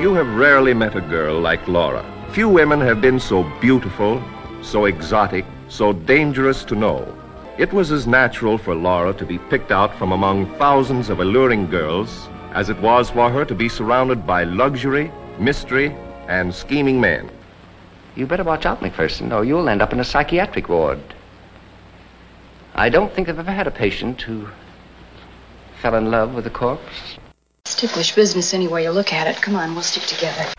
You have rarely met a girl like Laura. Few women have been so beautiful, so exotic, so dangerous to know. It was as natural for Laura to be picked out from among thousands of alluring girls as it was for her to be surrounded by luxury, mystery, and scheming men. You better watch out, McPherson, or you'll end up in a psychiatric ward. I don't think I've ever had a patient who fell in love with a corpse. It's ticklish business any way you look at it. Come on, we'll stick together.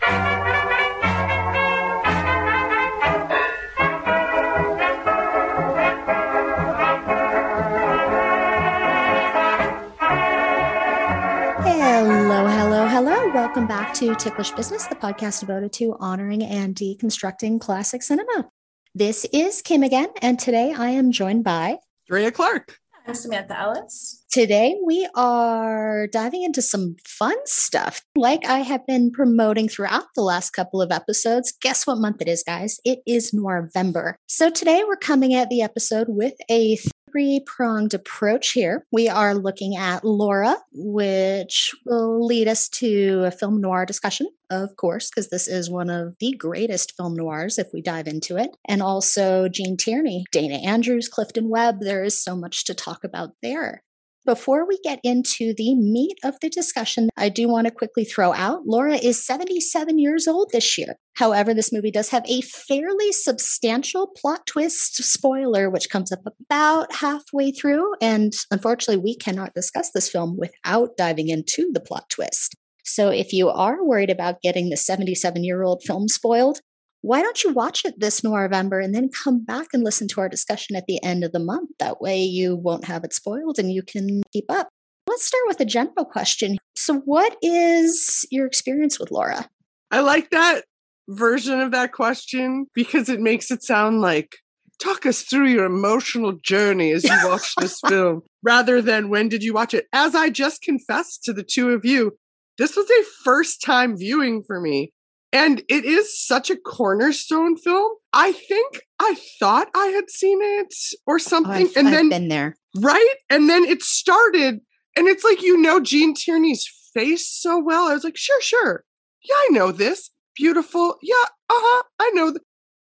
Hello, hello, hello. Welcome back to Ticklish Business, the podcast devoted to honoring and deconstructing classic cinema. This is Kim again, and today I am joined by Drea Clark. I'm Samantha Ellis. Today, we are diving into some fun stuff. Like I have been promoting throughout the last couple of episodes. Guess what month it is, guys? It is November. So today, we're coming at the episode with a three pronged approach here. We are looking at Laura, which will lead us to a film noir discussion, of course, because this is one of the greatest film noirs if we dive into it. And also Gene Tierney, Dana Andrews, Clifton Webb. There is so much to talk about there. Before we get into the meat of the discussion, I do want to quickly throw out Laura is 77 years old this year. However, this movie does have a fairly substantial plot twist spoiler, which comes up about halfway through. And unfortunately, we cannot discuss this film without diving into the plot twist. So if you are worried about getting the 77 year old film spoiled, why don't you watch it this November and then come back and listen to our discussion at the end of the month? That way you won't have it spoiled and you can keep up. Let's start with a general question. So, what is your experience with Laura? I like that version of that question because it makes it sound like talk us through your emotional journey as you watch this film rather than when did you watch it. As I just confessed to the two of you, this was a first time viewing for me. And it is such a cornerstone film. I think I thought I had seen it or something. Oh, and I've then been there. right? And then it started, and it's like you know Gene Tierney's face so well. I was like, sure, sure. Yeah, I know this. Beautiful. Yeah, uh-huh. I know. Th-.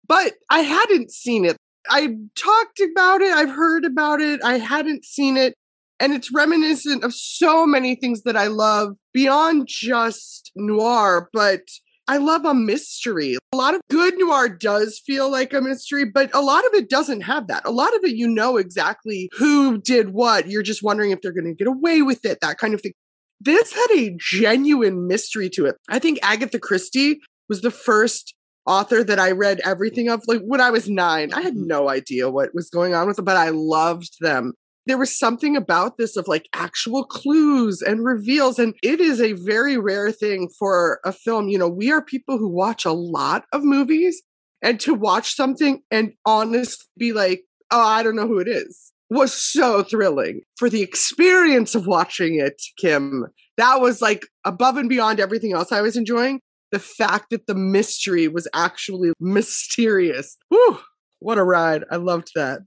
But I hadn't seen it. I talked about it, I've heard about it, I hadn't seen it. And it's reminiscent of so many things that I love beyond just noir, but I love a mystery. A lot of good noir does feel like a mystery, but a lot of it doesn't have that. A lot of it, you know exactly who did what. You're just wondering if they're going to get away with it, that kind of thing. This had a genuine mystery to it. I think Agatha Christie was the first author that I read everything of. Like when I was nine, I had mm-hmm. no idea what was going on with them, but I loved them there was something about this of like actual clues and reveals and it is a very rare thing for a film. You know we are people who watch a lot of movies and to watch something and honestly be like oh i don't know who it is was so thrilling. For the experience of watching it kim that was like above and beyond everything else i was enjoying. The fact that the mystery was actually mysterious. Whew, what a ride. I loved that.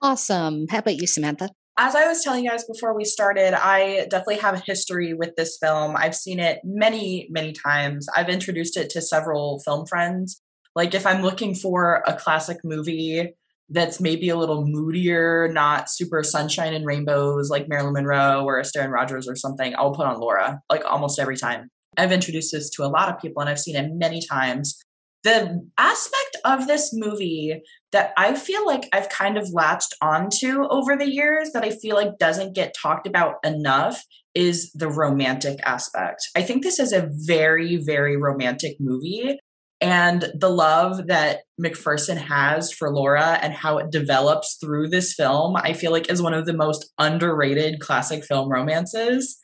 Awesome. How about you, Samantha? As I was telling you guys before we started, I definitely have a history with this film. I've seen it many, many times. I've introduced it to several film friends. Like, if I'm looking for a classic movie that's maybe a little moodier, not super sunshine and rainbows like Marilyn Monroe or Astaire Rogers or something, I'll put on Laura, like almost every time. I've introduced this to a lot of people and I've seen it many times the aspect of this movie that I feel like I've kind of latched onto over the years that I feel like doesn't get talked about enough is the romantic aspect. I think this is a very, very romantic movie. And the love that McPherson has for Laura and how it develops through this film, I feel like is one of the most underrated classic film romances.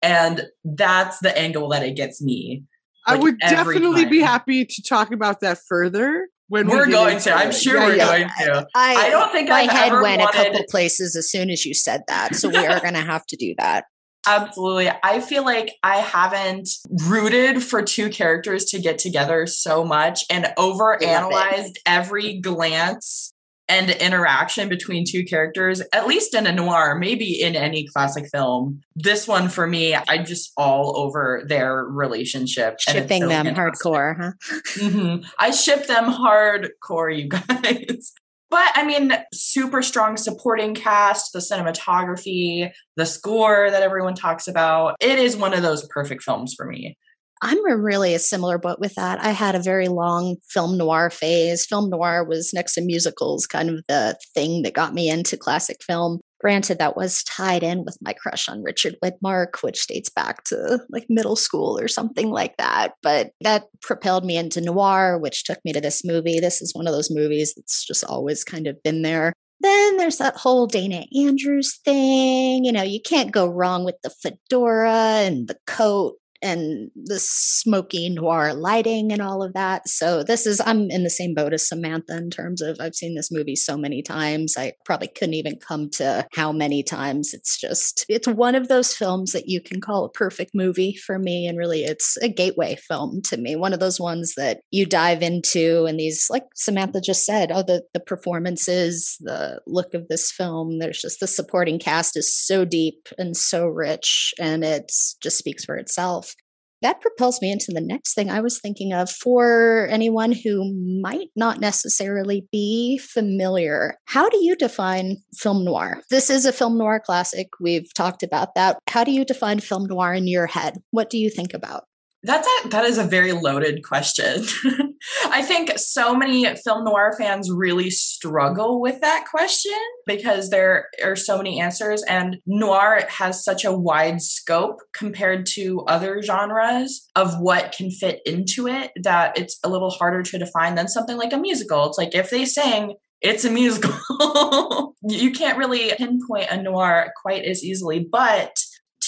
And that's the angle that it gets me I would definitely be happy to talk about that further when we're we going to. I'm sure yeah, we're yeah. going to. I, I, don't think my I've head went wanted... a couple places as soon as you said that, so we are going to have to do that. Absolutely. I feel like I haven't rooted for two characters to get together so much and over analyzed every glance and interaction between two characters, at least in a noir, maybe in any classic film. This one for me, I just all over their relationship. Shipping so them fantastic. hardcore, huh? mm-hmm. I ship them hardcore, you guys. But I mean, super strong supporting cast, the cinematography, the score that everyone talks about. It is one of those perfect films for me. I'm really a similar boat with that. I had a very long film noir phase. Film noir was next to musicals, kind of the thing that got me into classic film. Granted, that was tied in with my crush on Richard Widmark, which dates back to like middle school or something like that. But that propelled me into noir, which took me to this movie. This is one of those movies that's just always kind of been there. Then there's that whole Dana Andrews thing. You know, you can't go wrong with the fedora and the coat and the smoky noir lighting and all of that. So this is I'm in the same boat as Samantha in terms of I've seen this movie so many times. I probably couldn't even come to how many times. It's just it's one of those films that you can call a perfect movie for me and really it's a gateway film to me. One of those ones that you dive into and these like Samantha just said, oh the the performances, the look of this film, there's just the supporting cast is so deep and so rich and it just speaks for itself that propels me into the next thing I was thinking of for anyone who might not necessarily be familiar. How do you define film noir? This is a film noir classic. We've talked about that. How do you define film noir in your head? What do you think about? That's a, that is a very loaded question. I think so many film noir fans really struggle with that question because there are so many answers and noir has such a wide scope compared to other genres of what can fit into it that it's a little harder to define than something like a musical. It's like if they sing it's a musical. you can't really pinpoint a noir quite as easily, but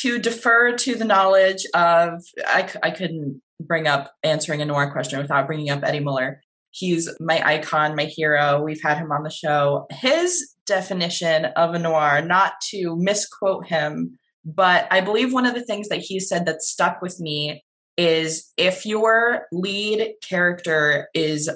to defer to the knowledge of, I, I couldn't bring up answering a noir question without bringing up Eddie Muller. He's my icon, my hero. We've had him on the show. His definition of a noir, not to misquote him, but I believe one of the things that he said that stuck with me is if your lead character is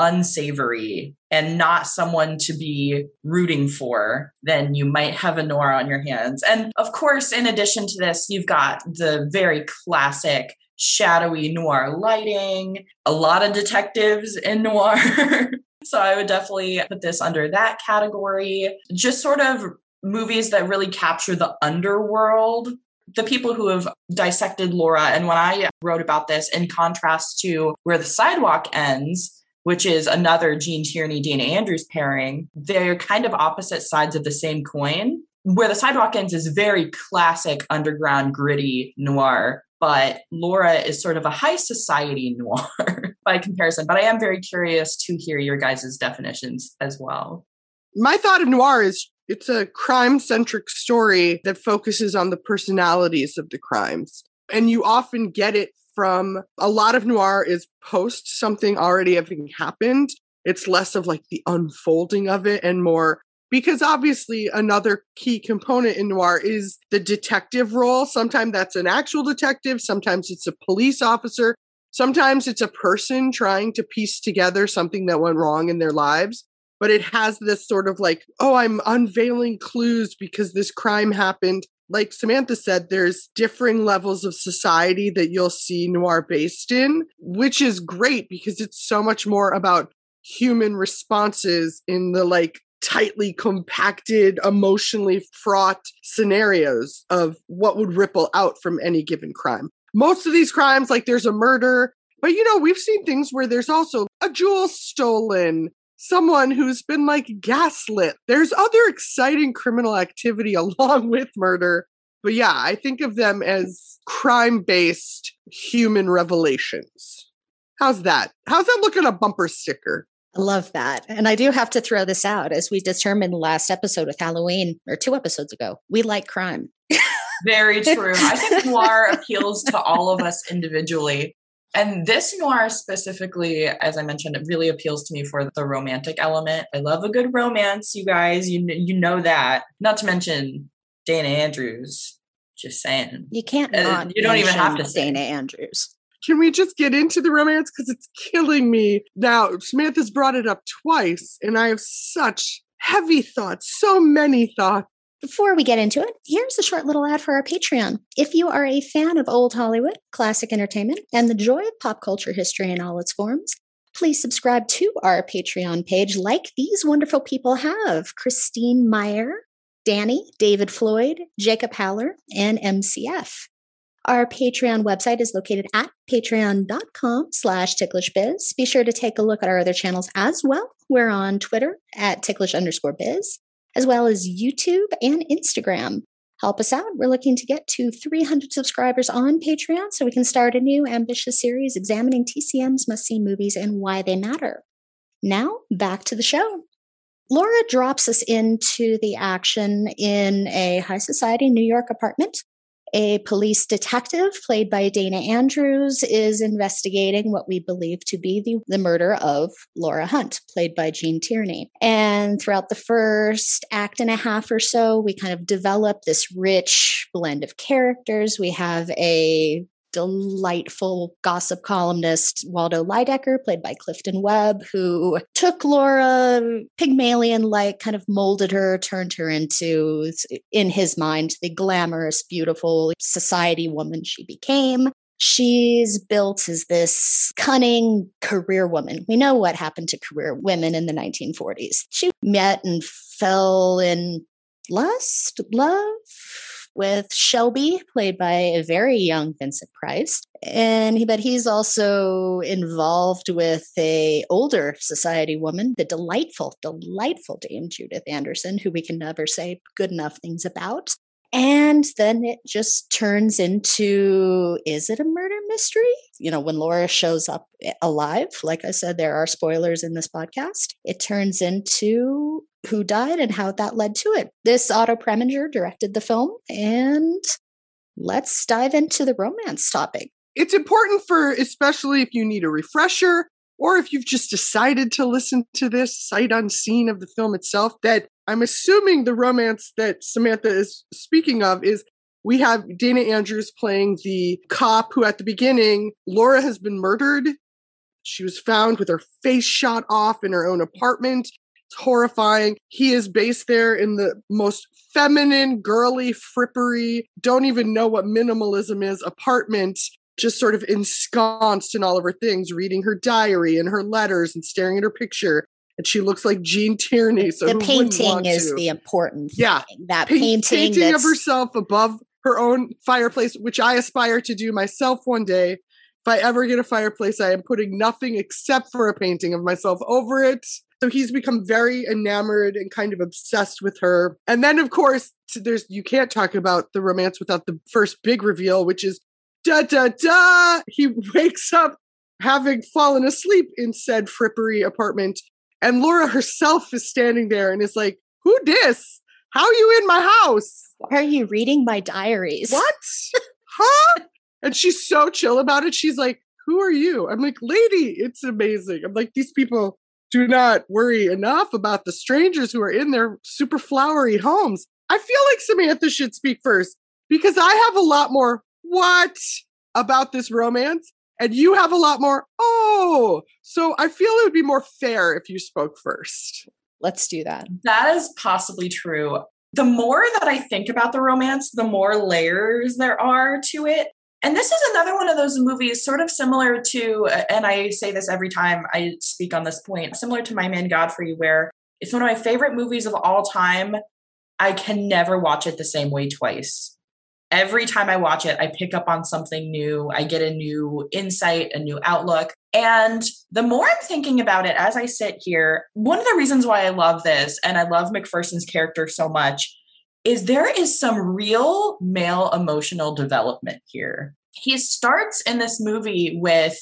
unsavory and not someone to be rooting for, then you might have a noir on your hands. And of course, in addition to this, you've got the very classic shadowy noir lighting, a lot of detectives in noir. so I would definitely put this under that category. Just sort of movies that really capture the underworld the people who have dissected Laura, and when I wrote about this, in contrast to where the sidewalk ends, which is another Gene Tierney, Dana Andrews pairing, they're kind of opposite sides of the same coin. Where the sidewalk ends is very classic underground gritty noir, but Laura is sort of a high society noir by comparison. But I am very curious to hear your guys' definitions as well. My thought of noir is it's a crime centric story that focuses on the personalities of the crimes. And you often get it from a lot of noir is post something already having happened. It's less of like the unfolding of it and more because obviously another key component in noir is the detective role. Sometimes that's an actual detective, sometimes it's a police officer, sometimes it's a person trying to piece together something that went wrong in their lives. But it has this sort of like, oh, I'm unveiling clues because this crime happened like Samantha said, there's differing levels of society that you'll see noir based in, which is great because it's so much more about human responses in the like tightly compacted, emotionally fraught scenarios of what would ripple out from any given crime. Most of these crimes, like there's a murder, but you know, we've seen things where there's also a jewel stolen, someone who's been like gaslit. There's other exciting criminal activity along with murder. But yeah, I think of them as crime based human revelations. How's that? How's that look at a bumper sticker? I love that. And I do have to throw this out as we determined last episode with Halloween or two episodes ago. We like crime. Very true. I think noir appeals to all of us individually. And this noir specifically, as I mentioned, it really appeals to me for the romantic element. I love a good romance, you guys. You you know that. Not to mention Dana Andrews. Just saying. You can't. Uh, you don't even have to say. Dana Andrews. Can we just get into the romance? Because it's killing me. Now, Samantha's brought it up twice, and I have such heavy thoughts, so many thoughts. Before we get into it, here's a short little ad for our Patreon. If you are a fan of old Hollywood, classic entertainment, and the joy of pop culture history in all its forms, please subscribe to our Patreon page like these wonderful people have Christine Meyer, Danny, David Floyd, Jacob Haller, and MCF. Our Patreon website is located at patreon.com slash ticklishbiz. Be sure to take a look at our other channels as well. We're on Twitter at ticklish underscore biz, as well as YouTube and Instagram. Help us out. We're looking to get to 300 subscribers on Patreon so we can start a new ambitious series examining TCM's must see movies and why they matter. Now, back to the show. Laura drops us into the action in a high society New York apartment a police detective, played by Dana Andrews, is investigating what we believe to be the, the murder of Laura Hunt, played by Gene Tierney. And throughout the first act and a half or so, we kind of develop this rich blend of characters. We have a delightful gossip columnist Waldo Lydecker, played by Clifton Webb, who took Laura Pygmalion like, kind of molded her, turned her into, in his mind, the glamorous, beautiful society woman she became. She's built as this cunning career woman. We know what happened to career women in the 1940s. She met and fell in lust, love, with Shelby, played by a very young Vincent Price. And he, but he's also involved with a older society woman, the delightful, delightful Dame Judith Anderson, who we can never say good enough things about. And then it just turns into is it a murder mystery? You know, when Laura shows up eh, alive, like I said, there are spoilers in this podcast. It turns into who died and how that led to it. This Otto Preminger directed the film, and let's dive into the romance topic. It's important for, especially if you need a refresher or if you've just decided to listen to this sight unseen of the film itself, that I'm assuming the romance that Samantha is speaking of is we have Dana Andrews playing the cop who, at the beginning, Laura has been murdered. She was found with her face shot off in her own apartment. It's horrifying. He is based there in the most feminine, girly, frippery, don't even know what minimalism is apartment, just sort of ensconced in all of her things, reading her diary and her letters and staring at her picture and she looks like Gene Tierney. So the painting is to? the important yeah. That pa- painting, painting of herself above her own fireplace, which I aspire to do myself one day. If I ever get a fireplace, I am putting nothing except for a painting of myself over it. So he's become very enamored and kind of obsessed with her. And then, of course, there's you can't talk about the romance without the first big reveal, which is da da da. He wakes up having fallen asleep in said frippery apartment and Laura herself is standing there and is like, Who dis? How are you in my house? Why are you reading my diaries? What? huh? And she's so chill about it. She's like, Who are you? I'm like, Lady, it's amazing. I'm like, These people do not worry enough about the strangers who are in their super flowery homes. I feel like Samantha should speak first because I have a lot more what about this romance and you have a lot more. Oh so i feel it would be more fair if you spoke first. Let's do that. That is possibly true. The more that i think about the romance the more layers there are to it. And this is another one of those movies sort of similar to and i say this every time i speak on this point similar to my man godfrey where it's one of my favorite movies of all time. I can never watch it the same way twice every time I watch it, I pick up on something new. I get a new insight, a new outlook. And the more I'm thinking about it as I sit here, one of the reasons why I love this and I love McPherson's character so much is there is some real male emotional development here. He starts in this movie with,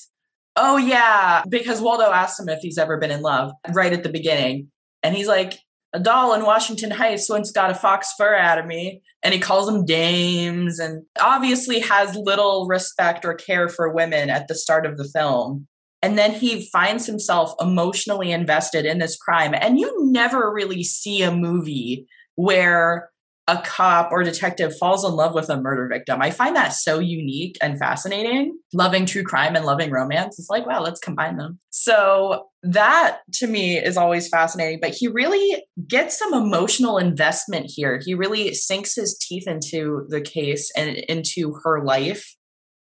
oh, yeah, because Waldo asks him if he's ever been in love right at the beginning. And he's like, a doll in Washington Heights once got a fox fur out of me, and he calls them dames, and obviously has little respect or care for women at the start of the film. And then he finds himself emotionally invested in this crime. And you never really see a movie where a cop or detective falls in love with a murder victim. I find that so unique and fascinating. Loving true crime and loving romance. It's like, wow, let's combine them. So that to me is always fascinating. But he really gets some emotional investment here. He really sinks his teeth into the case and into her life.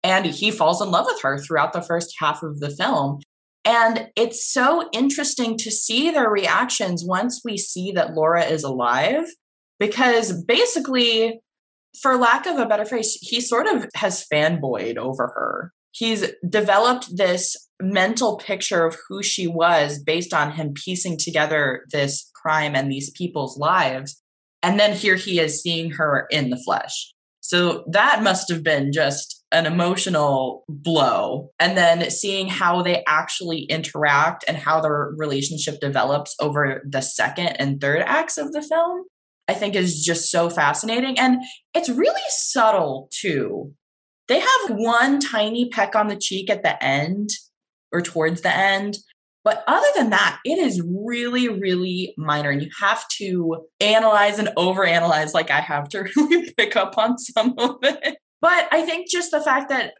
And he falls in love with her throughout the first half of the film. And it's so interesting to see their reactions once we see that Laura is alive because basically, for lack of a better phrase, he sort of has fanboyed over her. He's developed this mental picture of who she was based on him piecing together this crime and these people's lives. And then here he is seeing her in the flesh. So that must have been just an emotional blow. And then seeing how they actually interact and how their relationship develops over the second and third acts of the film I think is just so fascinating. And it's really subtle too. They have one tiny peck on the cheek at the end or towards the end. But other than that, it is really, really minor. And you have to analyze and overanalyze, like I have to really pick up on some of it. But I think just the fact that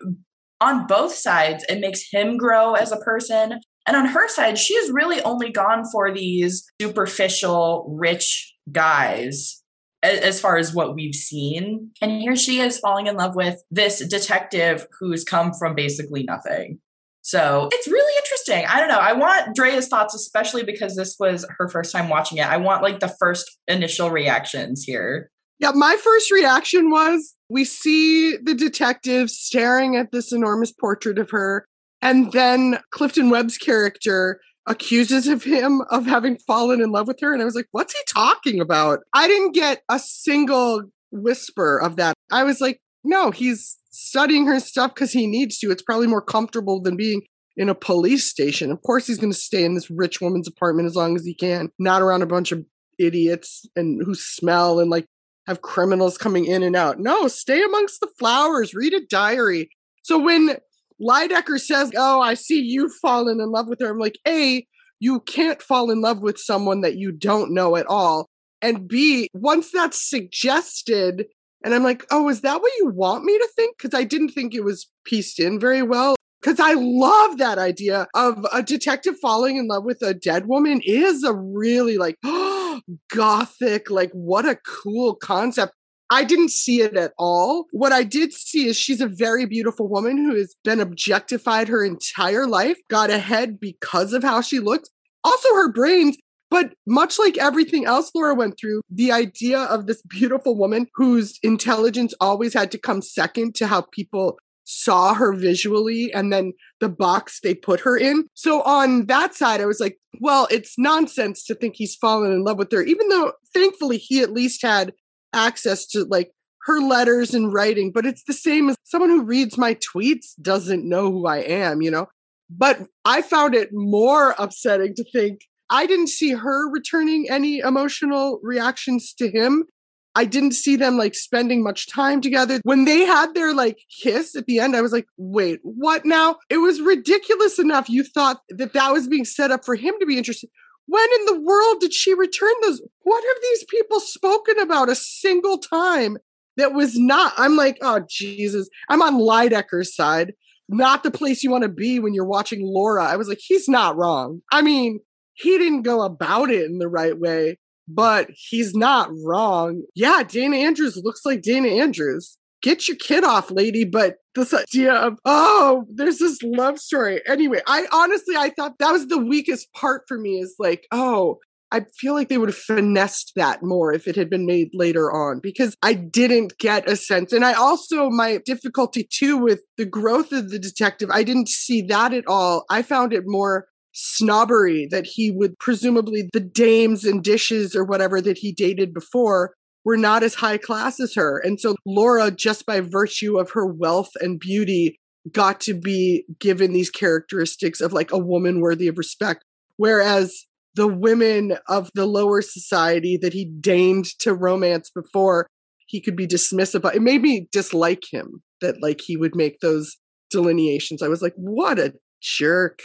on both sides, it makes him grow as a person. And on her side, she has really only gone for these superficial, rich guys as far as what we've seen. And here she is falling in love with this detective who's come from basically nothing. So it's really interesting. I don't know. I want Drea's thoughts, especially because this was her first time watching it. I want like the first initial reactions here. Yeah, my first reaction was we see the detective staring at this enormous portrait of her. And then Clifton Webb's character accuses of him of having fallen in love with her. And I was like, what's he talking about? I didn't get a single whisper of that. I was like, no, he's studying her stuff because he needs to. It's probably more comfortable than being in a police station. Of course, he's going to stay in this rich woman's apartment as long as he can, not around a bunch of idiots and who smell and like have criminals coming in and out. No, stay amongst the flowers, read a diary. So when Lydecker says, Oh, I see you've fallen in love with her. I'm like, A, you can't fall in love with someone that you don't know at all. And B, once that's suggested, and I'm like, Oh, is that what you want me to think? Because I didn't think it was pieced in very well. Because I love that idea of a detective falling in love with a dead woman is a really like, gothic, like, what a cool concept. I didn't see it at all. What I did see is she's a very beautiful woman who has been objectified her entire life, got ahead because of how she looked. also her brains. But much like everything else Laura went through, the idea of this beautiful woman whose intelligence always had to come second to how people saw her visually and then the box they put her in. So on that side, I was like, well, it's nonsense to think he's fallen in love with her, even though thankfully he at least had access to like her letters and writing, but it's the same as someone who reads my tweets doesn't know who I am, you know? But I found it more upsetting to think I didn't see her returning any emotional reactions to him. I didn't see them like spending much time together. When they had their like kiss at the end, I was like, wait, what now? It was ridiculous enough. You thought that that was being set up for him to be interested. When in the world did she return those? What have these people spoken about a single time that was not? I'm like, oh, Jesus. I'm on Lydecker's side, not the place you want to be when you're watching Laura. I was like, he's not wrong. I mean, he didn't go about it in the right way, but he's not wrong. Yeah, Dana Andrews looks like Dana Andrews get your kid off, lady. But this idea of, oh, there's this love story. Anyway, I honestly, I thought that was the weakest part for me is like, oh, I feel like they would have finessed that more if it had been made later on because I didn't get a sense. And I also, my difficulty too with the growth of the detective, I didn't see that at all. I found it more snobbery that he would presumably the dames and dishes or whatever that he dated before were not as high class as her. And so Laura, just by virtue of her wealth and beauty, got to be given these characteristics of like a woman worthy of respect. Whereas the women of the lower society that he deigned to romance before, he could be dismissive. It made me dislike him that like he would make those delineations. I was like, what a jerk.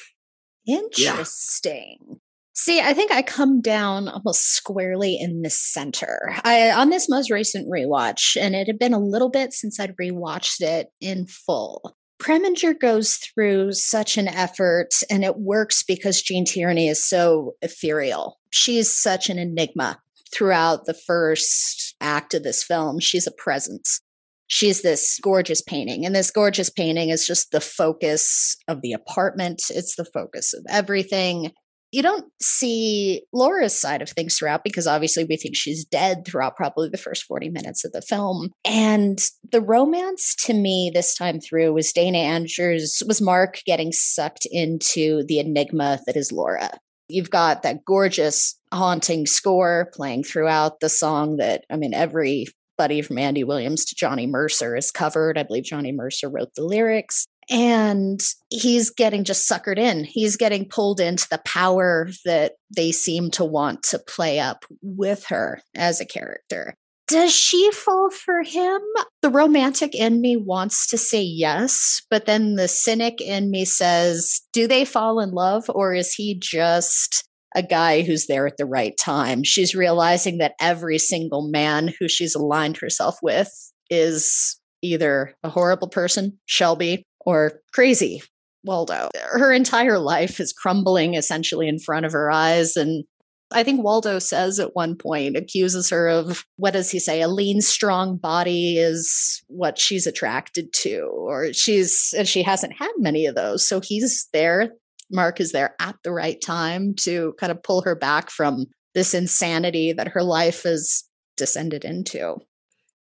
Interesting. See, I think I come down almost squarely in the center. I on this most recent rewatch, and it had been a little bit since I'd rewatched it in full. Preminger goes through such an effort, and it works because Gene Tierney is so ethereal. She's such an enigma throughout the first act of this film. She's a presence. She's this gorgeous painting, and this gorgeous painting is just the focus of the apartment. It's the focus of everything you don't see Laura's side of things throughout because obviously we think she's dead throughout probably the first 40 minutes of the film. And the romance to me this time through was Dana Andrews, was Mark getting sucked into the enigma that is Laura. You've got that gorgeous, haunting score playing throughout the song that, I mean, everybody from Andy Williams to Johnny Mercer is covered. I believe Johnny Mercer wrote the lyrics and he's getting just suckered in. He's getting pulled into the power that they seem to want to play up with her as a character. Does she fall for him? The romantic in me wants to say yes, but then the cynic in me says, do they fall in love or is he just a guy who's there at the right time? She's realizing that every single man who she's aligned herself with is either a horrible person, Shelby, or crazy Waldo. Her entire life is crumbling essentially in front of her eyes. And I think Waldo says at one point, accuses her of what does he say? A lean, strong body is what she's attracted to, or she's, and she hasn't had many of those. So he's there. Mark is there at the right time to kind of pull her back from this insanity that her life has descended into.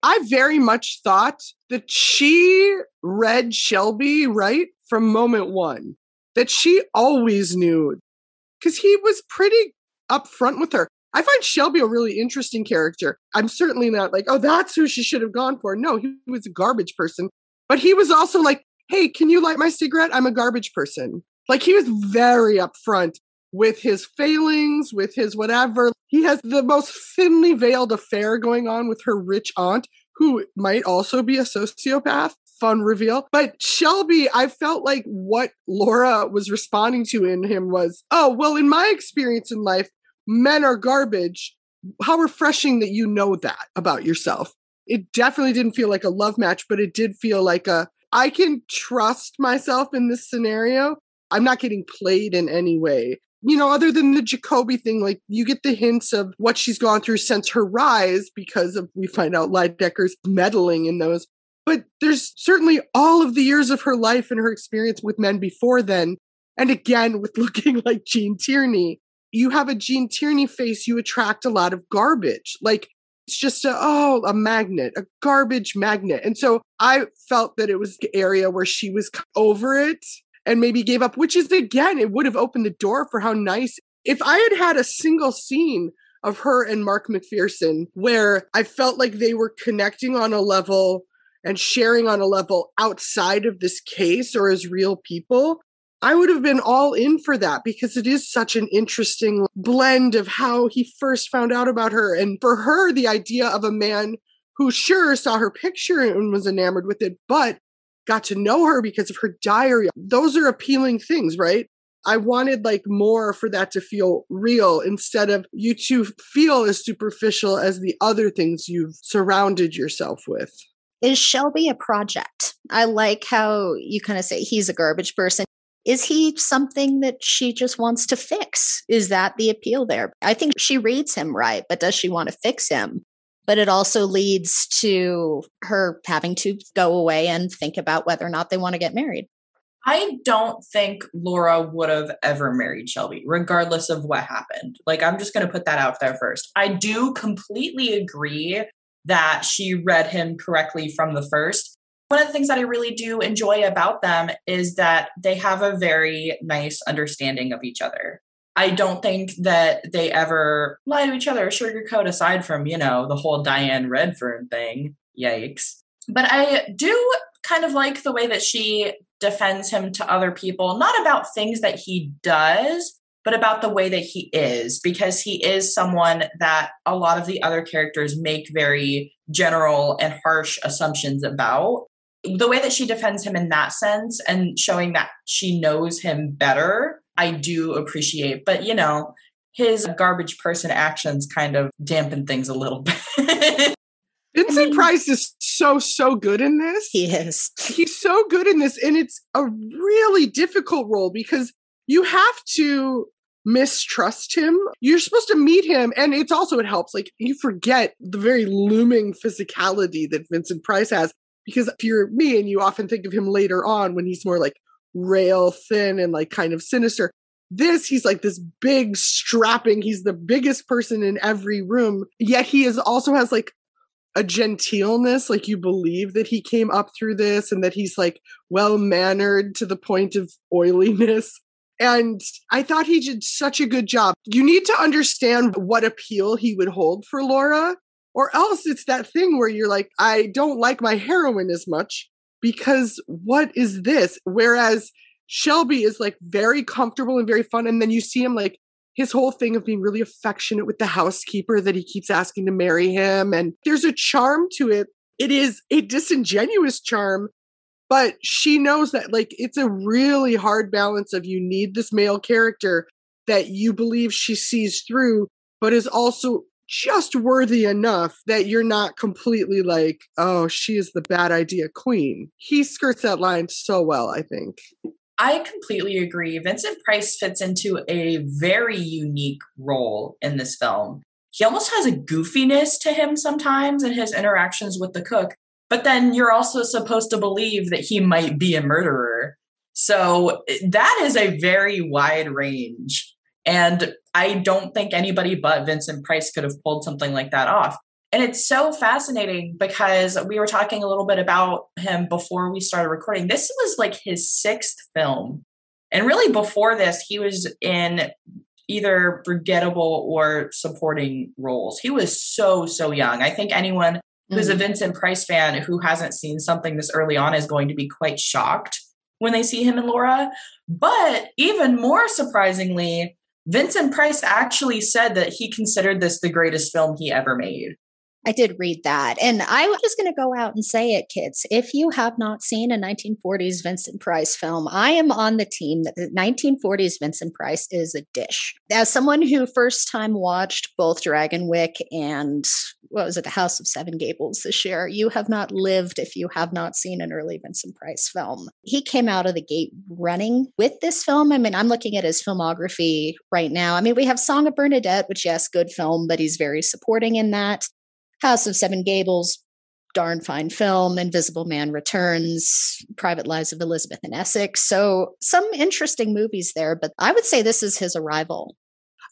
I very much thought that she read Shelby right from moment one, that she always knew because he was pretty upfront with her. I find Shelby a really interesting character. I'm certainly not like, oh, that's who she should have gone for. No, he was a garbage person. But he was also like, hey, can you light my cigarette? I'm a garbage person. Like he was very upfront with his failings, with his whatever. He has the most thinly veiled affair going on with her rich aunt, who might also be a sociopath. Fun reveal. But Shelby, I felt like what Laura was responding to in him was, oh, well, in my experience in life, men are garbage. How refreshing that you know that about yourself. It definitely didn't feel like a love match, but it did feel like a, I can trust myself in this scenario. I'm not getting played in any way you know, other than the Jacoby thing, like you get the hints of what she's gone through since her rise because of we find out Lydecker's meddling in those. But there's certainly all of the years of her life and her experience with men before then. And again, with looking like Gene Tierney, you have a Gene Tierney face, you attract a lot of garbage. Like it's just a oh a magnet a garbage magnet and so i felt that it was the area where she was over it and maybe gave up, which is again, it would have opened the door for how nice. If I had had a single scene of her and Mark McPherson where I felt like they were connecting on a level and sharing on a level outside of this case or as real people, I would have been all in for that because it is such an interesting blend of how he first found out about her. And for her, the idea of a man who sure saw her picture and was enamored with it, but got to know her because of her diary. Those are appealing things, right? I wanted like more for that to feel real instead of you to feel as superficial as the other things you've surrounded yourself with. Is Shelby a project? I like how you kind of say he's a garbage person. Is he something that she just wants to fix? Is that the appeal there? I think she reads him right, but does she want to fix him? But it also leads to her having to go away and think about whether or not they want to get married. I don't think Laura would have ever married Shelby, regardless of what happened. Like, I'm just going to put that out there first. I do completely agree that she read him correctly from the first. One of the things that I really do enjoy about them is that they have a very nice understanding of each other. I don't think that they ever lie to each other or sugarcoat aside from, you know, the whole Diane Redfern thing. Yikes. But I do kind of like the way that she defends him to other people, not about things that he does, but about the way that he is, because he is someone that a lot of the other characters make very general and harsh assumptions about. The way that she defends him in that sense and showing that she knows him better I do appreciate. But you know, his garbage person actions kind of dampen things a little bit. Vincent I mean, Price is so, so good in this. He is. He's so good in this. And it's a really difficult role because you have to mistrust him. You're supposed to meet him. And it's also, it helps. Like you forget the very looming physicality that Vincent Price has. Because if you're me and you often think of him later on when he's more like rail thin and like kind of sinister, this he's like this big strapping. He's the biggest person in every room. Yet he is also has like a genteelness like you believe that he came up through this and that he's like well mannered to the point of oiliness. And I thought he did such a good job. You need to understand what appeal he would hold for Laura, or else it's that thing where you're like, I don't like my heroine as much because what is this? Whereas Shelby is like very comfortable and very fun. And then you see him like his whole thing of being really affectionate with the housekeeper that he keeps asking to marry him. And there's a charm to it. It is a disingenuous charm, but she knows that like it's a really hard balance of you need this male character that you believe she sees through, but is also just worthy enough that you're not completely like, oh, she is the bad idea queen. He skirts that line so well, I think. I completely agree. Vincent Price fits into a very unique role in this film. He almost has a goofiness to him sometimes in his interactions with the cook, but then you're also supposed to believe that he might be a murderer. So eh, that is a very wide range. And I don't think anybody but Vincent Price could have pulled something like that off. And it's so fascinating because we were talking a little bit about him before we started recording. This was like his sixth film. And really, before this, he was in either forgettable or supporting roles. He was so, so young. I think anyone who's mm-hmm. a Vincent Price fan who hasn't seen something this early on is going to be quite shocked when they see him and Laura. But even more surprisingly, Vincent Price actually said that he considered this the greatest film he ever made. I did read that. And I was just going to go out and say it, kids. If you have not seen a 1940s Vincent Price film, I am on the team that the 1940s Vincent Price is a dish. As someone who first time watched both Dragonwyck and what was it, The House of Seven Gables this year, you have not lived if you have not seen an early Vincent Price film. He came out of the gate running with this film. I mean, I'm looking at his filmography right now. I mean, we have Song of Bernadette, which, yes, good film, but he's very supporting in that. House of Seven Gables, darn fine film. Invisible Man Returns, Private Lives of Elizabeth and Essex. So some interesting movies there, but I would say this is his arrival.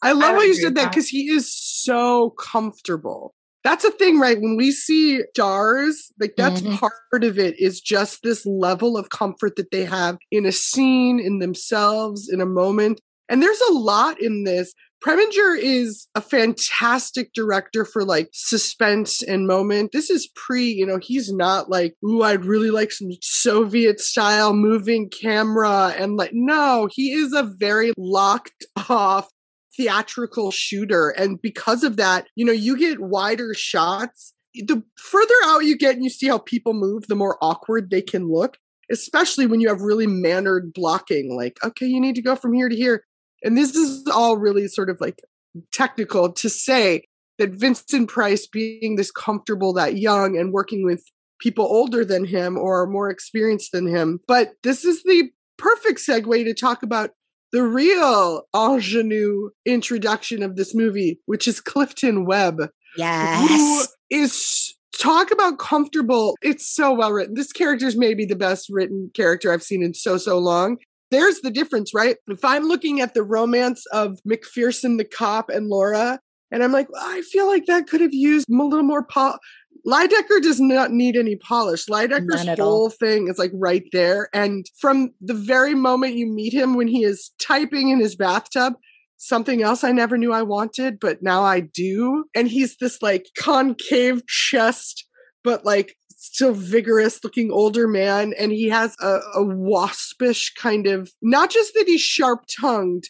I love I how you said that because he is so comfortable. That's a thing, right? When we see stars, like that's mm-hmm. part of it is just this level of comfort that they have in a scene, in themselves, in a moment. And there's a lot in this Preminger is a fantastic director for like suspense and moment. This is pre, you know, he's not like, ooh, I'd really like some Soviet style moving camera. And like, no, he is a very locked off theatrical shooter. And because of that, you know, you get wider shots. The further out you get and you see how people move, the more awkward they can look especially when you have really mannered blocking like okay you need to go from here to here and this is all really sort of like technical to say that Vincent Price, being this comfortable, that young, and working with people older than him or more experienced than him. But this is the perfect segue to talk about the real ingenue introduction of this movie, which is Clifton Webb. Yes. Who is talk about comfortable. It's so well written. This character is maybe the best written character I've seen in so, so long there's the difference, right? If I'm looking at the romance of McPherson the cop and Laura, and I'm like, well, I feel like that could have used a little more pol. Lydecker does not need any polish. Lydecker's whole thing is like right there. And from the very moment you meet him when he is typing in his bathtub, something else I never knew I wanted, but now I do. And he's this like concave chest, but like still vigorous looking older man and he has a, a waspish kind of not just that he's sharp tongued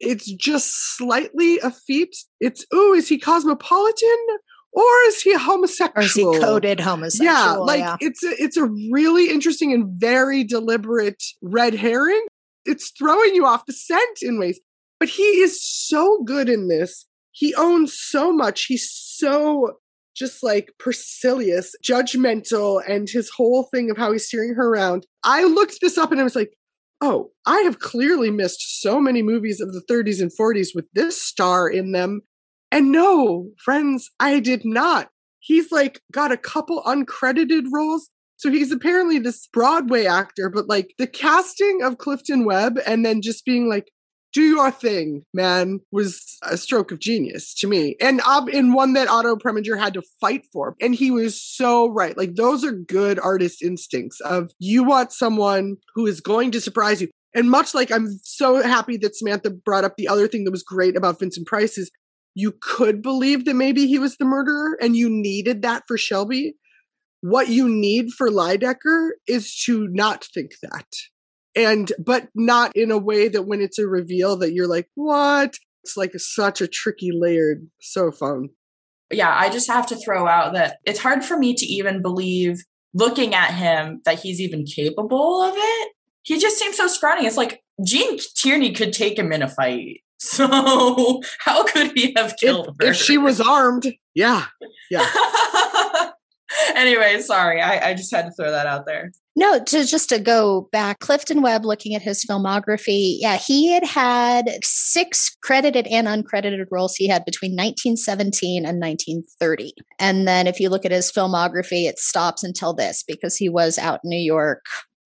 it's just slightly effete it's oh is he cosmopolitan or is he homosexual? Or is he coded homosexual? Yeah, like yeah. it's a it's a really interesting and very deliberate red herring. It's throwing you off the scent in ways. But he is so good in this. He owns so much. He's so just like percilious, judgmental, and his whole thing of how he's steering her around. I looked this up and I was like, oh, I have clearly missed so many movies of the 30s and 40s with this star in them. And no, friends, I did not. He's like got a couple uncredited roles. So he's apparently this Broadway actor, but like the casting of Clifton Webb and then just being like, do your thing, man, was a stroke of genius to me. And in one that Otto Preminger had to fight for. And he was so right. Like those are good artist instincts of you want someone who is going to surprise you. And much like I'm so happy that Samantha brought up the other thing that was great about Vincent Price is you could believe that maybe he was the murderer and you needed that for Shelby. What you need for Lydecker is to not think that. And but not in a way that when it's a reveal that you're like what? It's like such a tricky layered so fun yeah i just have to throw out that it's hard for me to even believe looking at him that he's even capable of it. He just seems so scrawny. It's like gene tierney could take him in a fight so how could he have killed if, her if she was armed yeah yeah anyway, sorry. I, I just had to throw that out there. No, to just to go back, Clifton Webb looking at his filmography, yeah, he had had six credited and uncredited roles he had between 1917 and 1930. And then if you look at his filmography, it stops until this because he was out in New York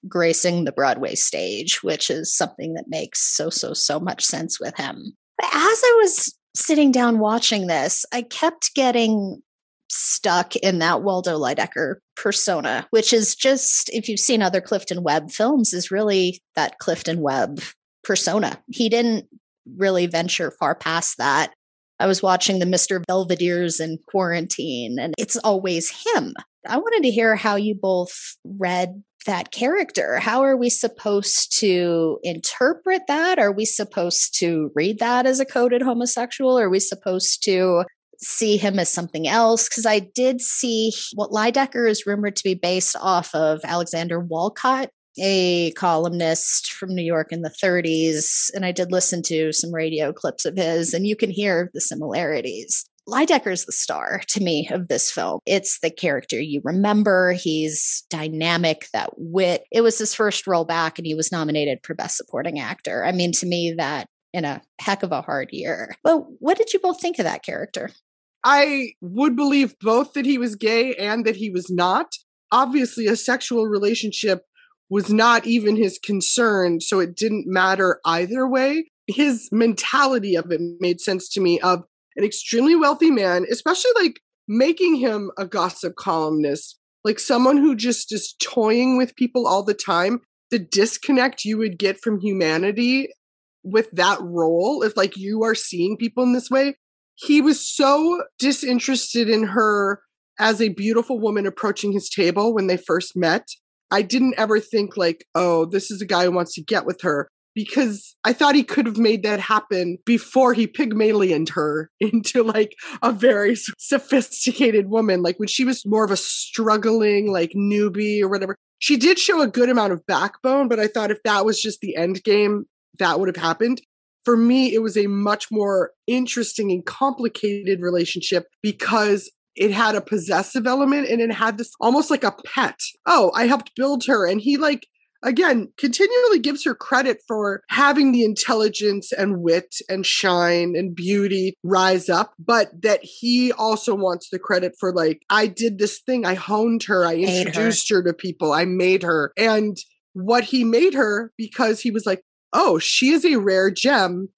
gracing the Broadway stage, which is something that makes so, so, so much sense with him. But as I was sitting down watching this, I kept getting stuck in that Waldo Lydecker persona, which is just, if you've seen other Clifton Webb films, is really that Clifton Webb persona. He didn't really venture far past that. I was watching the Mr. Belvedere's in quarantine, and it's always him. I wanted to hear how you both read that character. How are we supposed to interpret that? Are we supposed to read that as a coded homosexual? Are we supposed to see him as something else because I did see what Lydecker is rumored to be based off of Alexander Woollcott, a columnist from New York in the 30s. And I did listen to some radio clips of his, and you can hear the similarities. Lydecker's the star to me of this film. It's the character you remember. He's dynamic, that wit. It was his first role back, and he was nominated for Best Supporting Actor. I mean, to me, that in a heck of a hard year. But what did you both think of that character? I would believe both that he was gay and that he was not. Obviously, a sexual relationship was not even his concern, so it didn't matter either way. His mentality of it made sense to me of an extremely wealthy man, especially like making him a gossip columnist, like someone who just is toying with people all the time. The disconnect you would get from humanity with that role, if like you are seeing people in this way, he was so disinterested in her as a beautiful woman approaching his table when they first met. I didn't ever think like, oh, this is a guy who wants to get with her because I thought he could have made that happen before he Pygmalioned her into like a very sophisticated woman. Like when she was more of a struggling like newbie or whatever. She did show a good amount of backbone, but I thought if that was just the end game, that would have happened for me, it was a much more interesting and complicated relationship because it had a possessive element and it had this almost like a pet. Oh, I helped build her. And he, like, again, continually gives her credit for having the intelligence and wit and shine and beauty rise up, but that he also wants the credit for, like, I did this thing, I honed her, I introduced her. her to people, I made her. And what he made her because he was like, oh, she is a rare gem.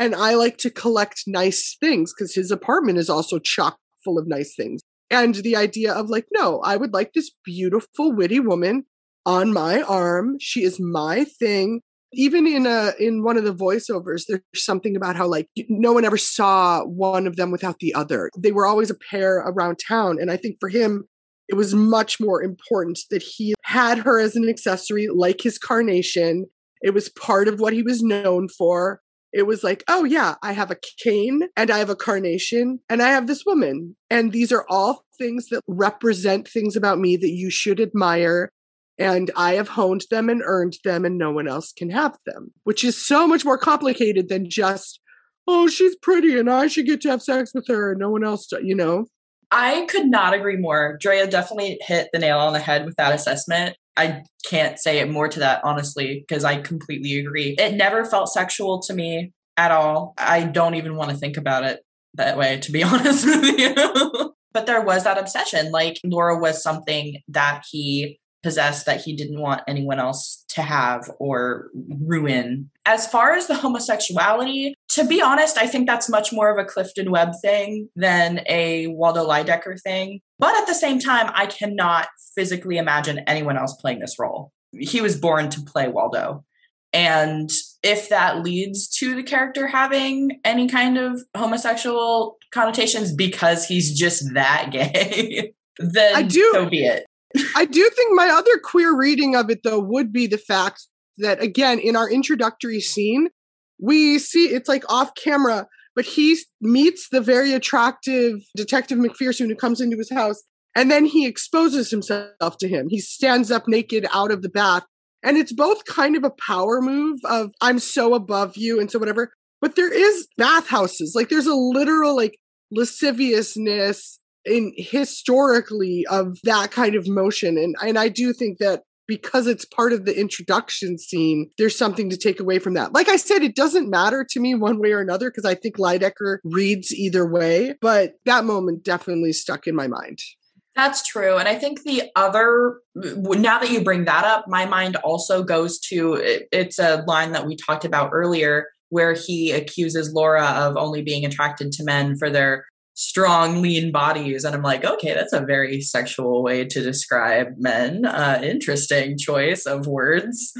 And I like to collect nice things because his apartment is also chock full of nice things. And the idea of like, no, I would like this beautiful, witty woman on my arm. She is my thing. Even in a in one of the voiceovers, there's something about how like no one ever saw one of them without the other. They were always a pair around town. And I think for him, it was much more important that he had her as an accessory, like his carnation, it was part of what he was known for. It was like, oh, yeah, I have a cane and I have a carnation and I have this woman. And these are all things that represent things about me that you should admire. And I have honed them and earned them, and no one else can have them, which is so much more complicated than just oh, she's pretty and I should get to have sex with her and no one else, you know? I could not agree more. Drea definitely hit the nail on the head with that assessment. I can't say it more to that, honestly, because I completely agree. It never felt sexual to me at all. I don't even want to think about it that way, to be honest with you. but there was that obsession. Like Laura was something that he possessed that he didn't want anyone else to have or ruin. As far as the homosexuality, to be honest, I think that's much more of a Clifton Webb thing than a Waldo Lydecker thing. But at the same time, I cannot physically imagine anyone else playing this role. He was born to play Waldo. And if that leads to the character having any kind of homosexual connotations because he's just that gay, then I do, so be it. I do think my other queer reading of it, though, would be the fact that, again, in our introductory scene, we see it's like off camera, but he meets the very attractive Detective McPherson who comes into his house, and then he exposes himself to him. He stands up naked out of the bath. And it's both kind of a power move of I'm so above you and so whatever. But there is bathhouses. Like there's a literal like lasciviousness in historically of that kind of motion. And and I do think that because it's part of the introduction scene, there's something to take away from that. Like I said, it doesn't matter to me one way or another because I think Lydecker reads either way, but that moment definitely stuck in my mind. That's true. And I think the other, now that you bring that up, my mind also goes to it's a line that we talked about earlier where he accuses Laura of only being attracted to men for their strong, lean bodies. And I'm like, okay, that's a very sexual way to describe men. Uh, interesting choice of words.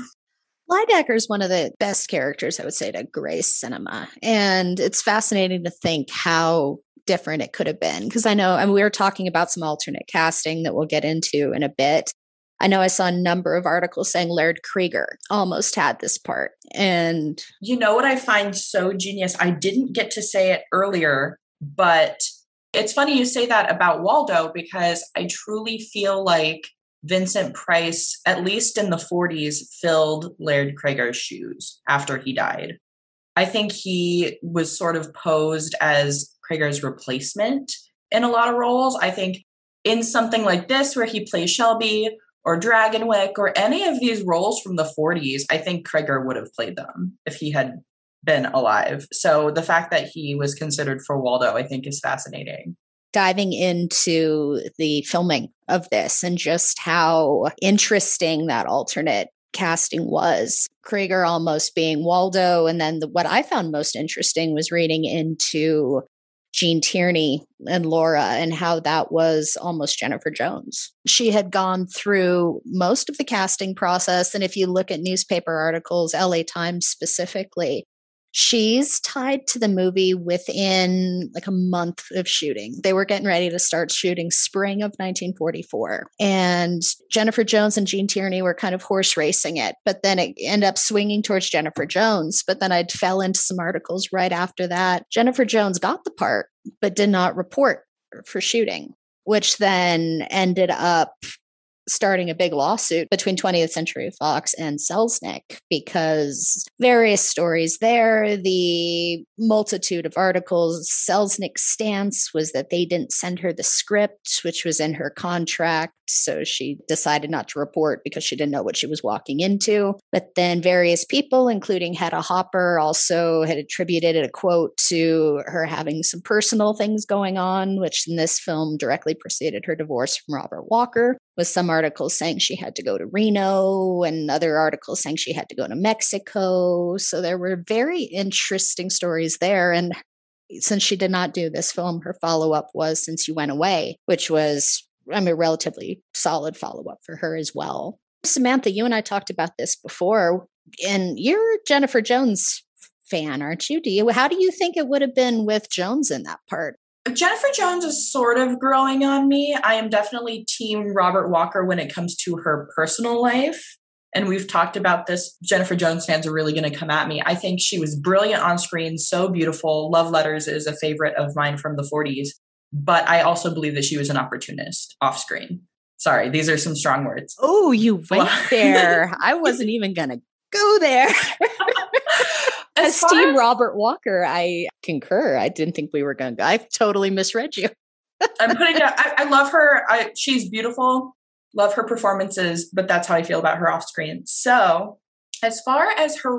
Lydecker is one of the best characters, I would say, to grace cinema. And it's fascinating to think how different it could have been. Because I know, I mean, we were talking about some alternate casting that we'll get into in a bit. I know I saw a number of articles saying Laird Cregar almost had this part. And you know what I find so genius? I didn't get to say it earlier, but it's funny you say that about Waldo because I truly feel like Vincent Price, at least in the 40s, filled Laird Cregar's shoes after he died. I think he was sort of posed as Cregar's replacement in a lot of roles. I think in something like this, where he plays Shelby or Dragonwyck or any of these roles from the 40s, I think Cregar would have played them if he had been alive. So the fact that he was considered for Waldo, I think, is fascinating. Diving into the filming of this and just how interesting that alternate casting was. Cregar almost being Waldo. And then the, what I found most interesting was reading into Gene Tierney and Laura and how that was almost Jennifer Jones. She had gone through most of the casting process. And if you look at newspaper articles, LA Times specifically, she's tied to the movie within like a month of shooting. They were getting ready to start shooting spring of 1944. And Jennifer Jones and Gene Tierney were kind of horse racing it, but then it ended up swinging towards Jennifer Jones. But then I fell into some articles right after that. Jennifer Jones got the part, but did not report for shooting, which then ended up starting a big lawsuit between 20th Century Fox and Selznick because various stories there, the multitude of articles. Selznick's stance was that they didn't send her the script, which was in her contract. So she decided not to report because she didn't know what she was walking into. But then various people, including Hedda Hopper, also had attributed a quote to her having some personal things going on, which in this film directly preceded her divorce from Robert Walker with some articles saying she had to go to Reno and other articles saying she had to go to Mexico. So there were very interesting stories there. And since she did not do this film, her follow up was Since You Went Away, which was, I mean, relatively solid follow up for her as well. Samantha, you and I talked about this before, and you're Jennifer Jones fan, aren't you? Do you? How do you think it would have been with Jones in that part? Jennifer Jones is sort of growing on me. I am definitely team Robert Walker when it comes to her personal life. And we've talked about this. Jennifer Jones fans are really going to come at me. I think she was brilliant on screen, so beautiful. Love Letters is a favorite of mine from the 40s. But I also believe that she was an opportunist off screen. Sorry, these are some strong words. Oh, you went there. I wasn't even going to go there. As Team Robert Walker, I concur. I didn't think we were going to. I totally misread you. I'm putting it. I, I love her. I, she's beautiful. Love her performances, but that's how I feel about her off screen. So, as far as her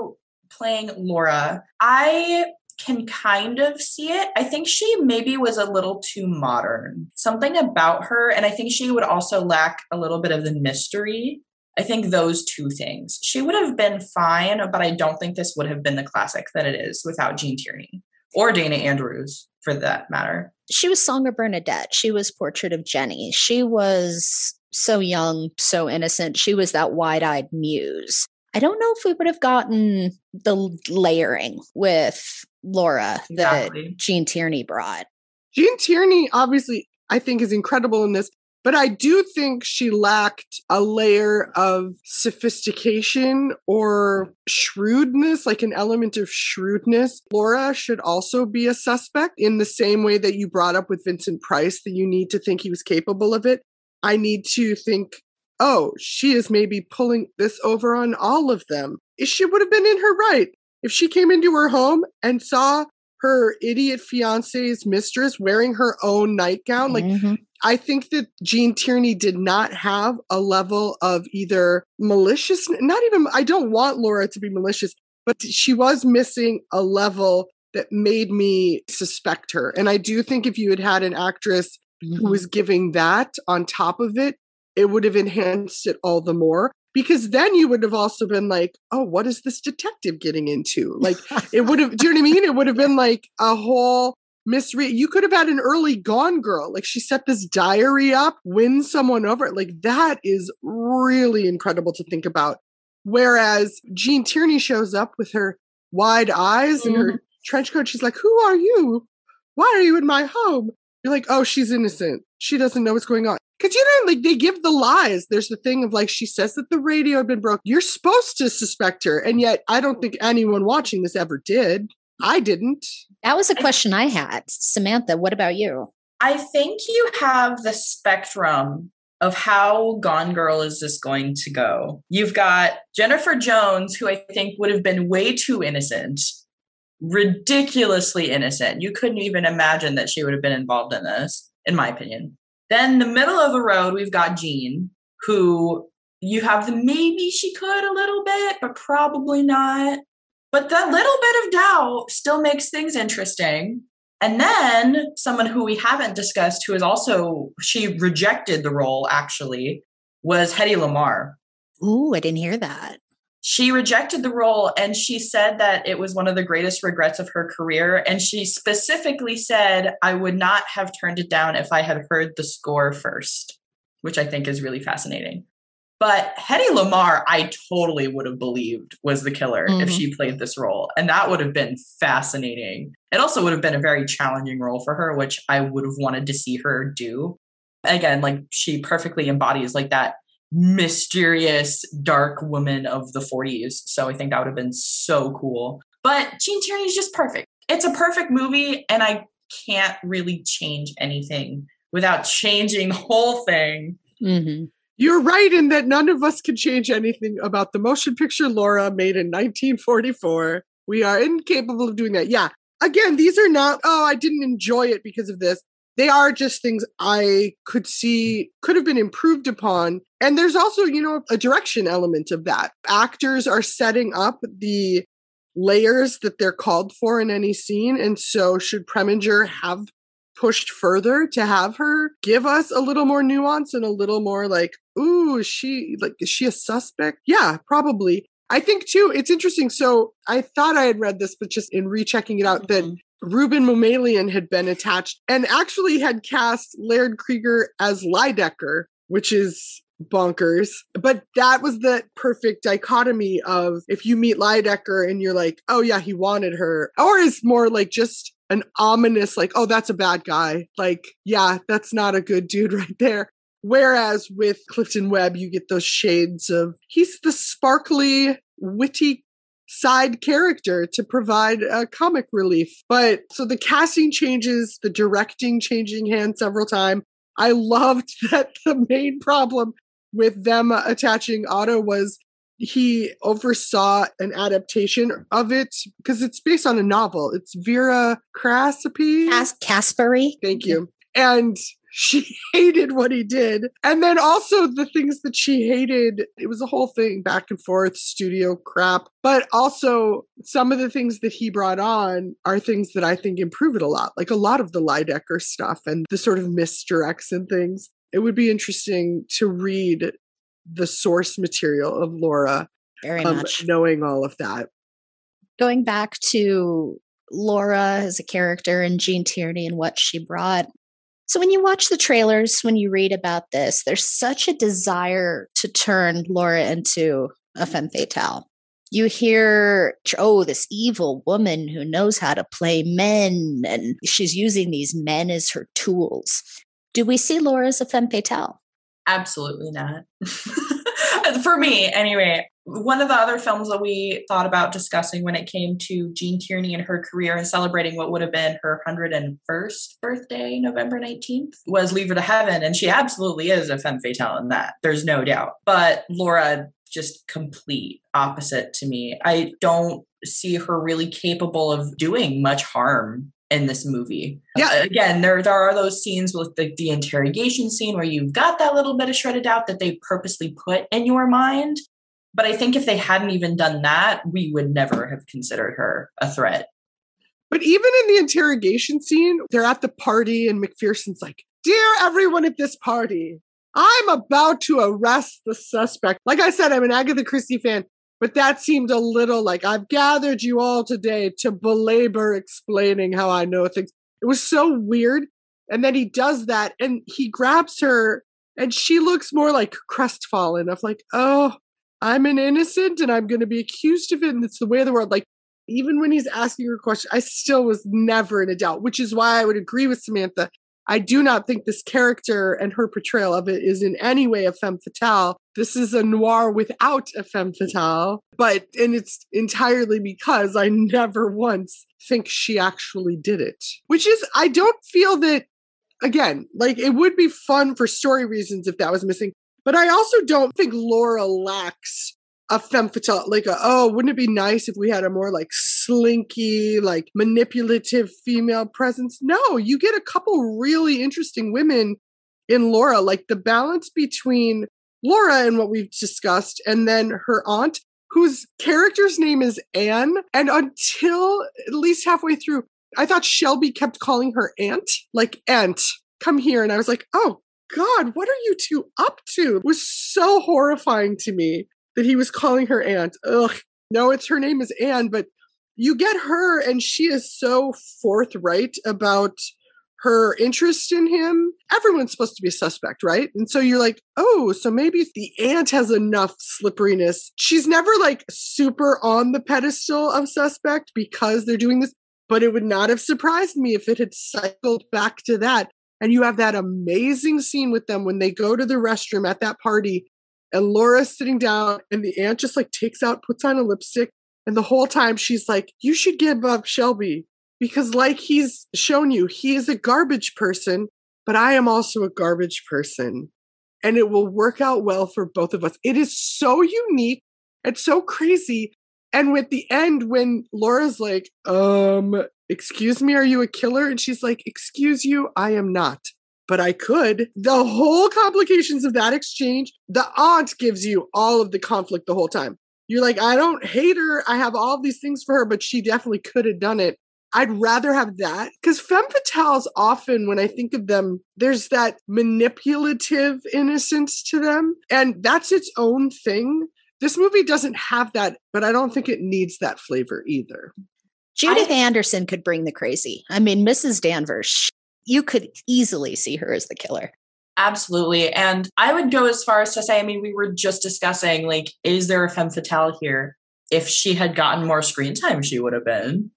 playing Laura, I can kind of see it. I think she maybe was a little too modern. Something about her, and I think she would also lack a little bit of the mystery. I think those two things. She would have been fine, but I don't think this would have been the classic that it is without Gene Tierney or Dana Andrews for that matter. She was Song of Bernadette. She was Portrait of Jennie. She was so young, so innocent. She was that wide eyed muse. I don't know if we would have gotten the layering with Laura exactly. that Gene Tierney brought. Gene Tierney, obviously, I think is incredible in this, but I do think she lacked a layer of sophistication or shrewdness, like an element of shrewdness. Laura should also be a suspect in the same way that you brought up with Vincent Price, that you need to think he was capable of it. I need to think oh, she is maybe pulling this over on all of them. She would have been in her right if she came into her home and saw her idiot fiance's mistress wearing her own nightgown. Like, mm-hmm. I think that Gene Tierney did not have a level of either malicious, not even, I don't want Laura to be malicious, but she was missing a level that made me suspect her. And I do think if you had had an actress mm-hmm. who was giving that on top of it, it would have enhanced it all the more because then you would have also been like, oh, what is this detective getting into? Like, it would have, do you know what I mean? It would have been like a whole misread. You could have had an early Gone Girl. Like, she set this diary up, win someone over. Like, that is really incredible to think about. Whereas Gene Tierney shows up with her wide eyes mm-hmm. and her mm-hmm. trench coat. She's like, who are you? Why are you in my home? You're like, oh, she's innocent. She doesn't know what's going on. Because you know, like they give the lies. There's the thing of like she says that the radio had been broke. You're supposed to suspect her, and yet I don't think anyone watching this ever did. I didn't. That was a question I had, Samantha. What about you? I think you have the spectrum of how Gone Girl is this going to go. You've got Jennifer Jones, who I think would have been way too innocent, ridiculously innocent. You couldn't even imagine that she would have been involved in this, in my opinion. Then the middle of the road, we've got Gene, who you have the maybe she could a little bit, but probably not. But that little bit of doubt still makes things interesting. And then someone who we haven't discussed, who is also, she rejected the role actually, was Hedy Lamarr. Ooh, I didn't hear that she rejected the role and she said that it was one of the greatest regrets of her career. And she specifically said, I would not have turned it down if I had heard the score first, which I think is really fascinating. But Hedy Lamarr, I totally would have believed was the killer mm-hmm. if she played this role. And that would have been fascinating. It also would have been a very challenging role for her, which I would have wanted to see her do. Again, like she perfectly embodies like that mysterious dark woman of the 40s. So I think that would have been so cool. But Gene Tierney is just perfect. It's a perfect movie, and I can't really change anything without changing the whole thing. Mm-hmm. You're right in that none of us can change anything about the motion picture Laura made in 1944. We are incapable of doing that. Yeah. Again, these are not, oh, I didn't enjoy it because of this they are just things I could see could have been improved upon. And there's also, you know, a direction element of that. Actors are setting up the layers that they're called for in any scene. And so, should Preminger have pushed further to have her give us a little more nuance and a little more like, ooh, is she like, is she a suspect? Yeah, probably. I think too, it's interesting. So I thought I had read this, but just in rechecking it out, mm-hmm. that Rouben Mamoulian had been attached and actually had cast Laird Cregar as Lydecker, which is bonkers. But that was the perfect dichotomy of if you meet Lydecker and you're like, oh yeah, he wanted her, or is more like just an ominous, like, oh, that's a bad guy. Like, yeah, that's not a good dude right there. Whereas with Clifton Webb, you get those shades of he's the sparkly, witty side character to provide a comic relief. But so the casting changes, the directing changing hands several times. I loved that the main problem with them attaching Otto was he oversaw an adaptation of it because it's based on a novel. It's Vera Crasapy. Cas- Caspary. Thank you. And she hated what he did. And then also the things that she hated, it was a whole thing back and forth, studio crap. But also some of the things that he brought on are things that I think improve it a lot, like a lot of the Lydecker stuff and the sort of misdirects and things. It would be interesting to read the source material of Laura, Very um, much. knowing all of that. Going back to Laura as a character and Gene Tierney and what she brought. So when you watch the trailers, when you read about this, there's such a desire to turn Laura into a femme fatale. You hear, oh, this evil woman who knows how to play men, and she's using these men as her tools. Do we see Laura as a femme fatale? Absolutely not. For me, anyway. One of the other films that we thought about discussing when it came to Gene Tierney and her career and celebrating what would have been her 101st birthday, November 19th, was Leave Her to Heaven. And she absolutely is a femme fatale in that. There's no doubt. But Laura, just complete opposite to me. I don't see her really capable of doing much harm in this movie. Yeah. Again, there there are those scenes with the, the interrogation scene where you've got that little bit of shredded doubt that they purposely put in your mind. But I think if they hadn't even done that, we would never have considered her a threat. But even in the interrogation scene, they're at the party, and McPherson's like, Dear everyone at this party, I'm about to arrest the suspect. Like I said, I'm an Agatha Christie fan, but that seemed a little like I've gathered you all today to belabor explaining how I know things. It was so weird. And then he does that and he grabs her, and she looks more like crestfallen of like, oh, I'm an innocent and I'm going to be accused of it. And it's the way of the world. Like, even when he's asking her question, I still was never in a doubt, which is why I would agree with Samantha. I do not think this character and her portrayal of it is in any way a femme fatale. This is a noir without a femme fatale, but, and it's entirely because I never once think she actually did it, which is, I don't feel that, again, like it would be fun for story reasons if that was missing, but I also don't think Laura lacks a femme fatale, like a, oh, wouldn't it be nice if we had a more like slinky, like manipulative female presence? No, you get a couple really interesting women in Laura, like the balance between Laura and what we've discussed, and then her aunt, whose character's name is Anne. And until at least halfway through, I thought Shelby kept calling her aunt, like aunt, come here. And I was like, oh God, what are you two up to? It was so horrifying to me that he was calling her aunt. Ugh. No, it's her name is Anne, but you get her and she is so forthright about her interest in him. Everyone's supposed to be a suspect, right? And so you're like, oh, so maybe the aunt has enough slipperiness. She's never like super on the pedestal of suspect because they're doing this, but it would not have surprised me if it had cycled back to that. And you have that amazing scene with them when they go to the restroom at that party and Laura's sitting down and the aunt just like takes out, puts on a lipstick. And the whole time she's like, you should give up Shelby because like he's shown you, he is a garbage person, but I am also a garbage person. And it will work out well for both of us. It is so unique. It's so crazy. And with the end, when Laura's like, um, excuse me, are you a killer? And she's like, excuse you, I am not but I could. The whole complications of that exchange, the aunt gives you all of the conflict the whole time. You're like, I don't hate her. I have all these things for her, but she definitely could have done it. I'd rather have that because femme fatales often, when I think of them, there's that manipulative innocence to them, and that's its own thing. This movie doesn't have that, but I don't think it needs that flavor either. Judith I- Anderson could bring the crazy. I mean, Mrs. Danvers, you could easily see her as the killer. Absolutely. And I would go as far as to say, I mean, we were just discussing, like, is there a femme fatale here? If she had gotten more screen time, she would have been.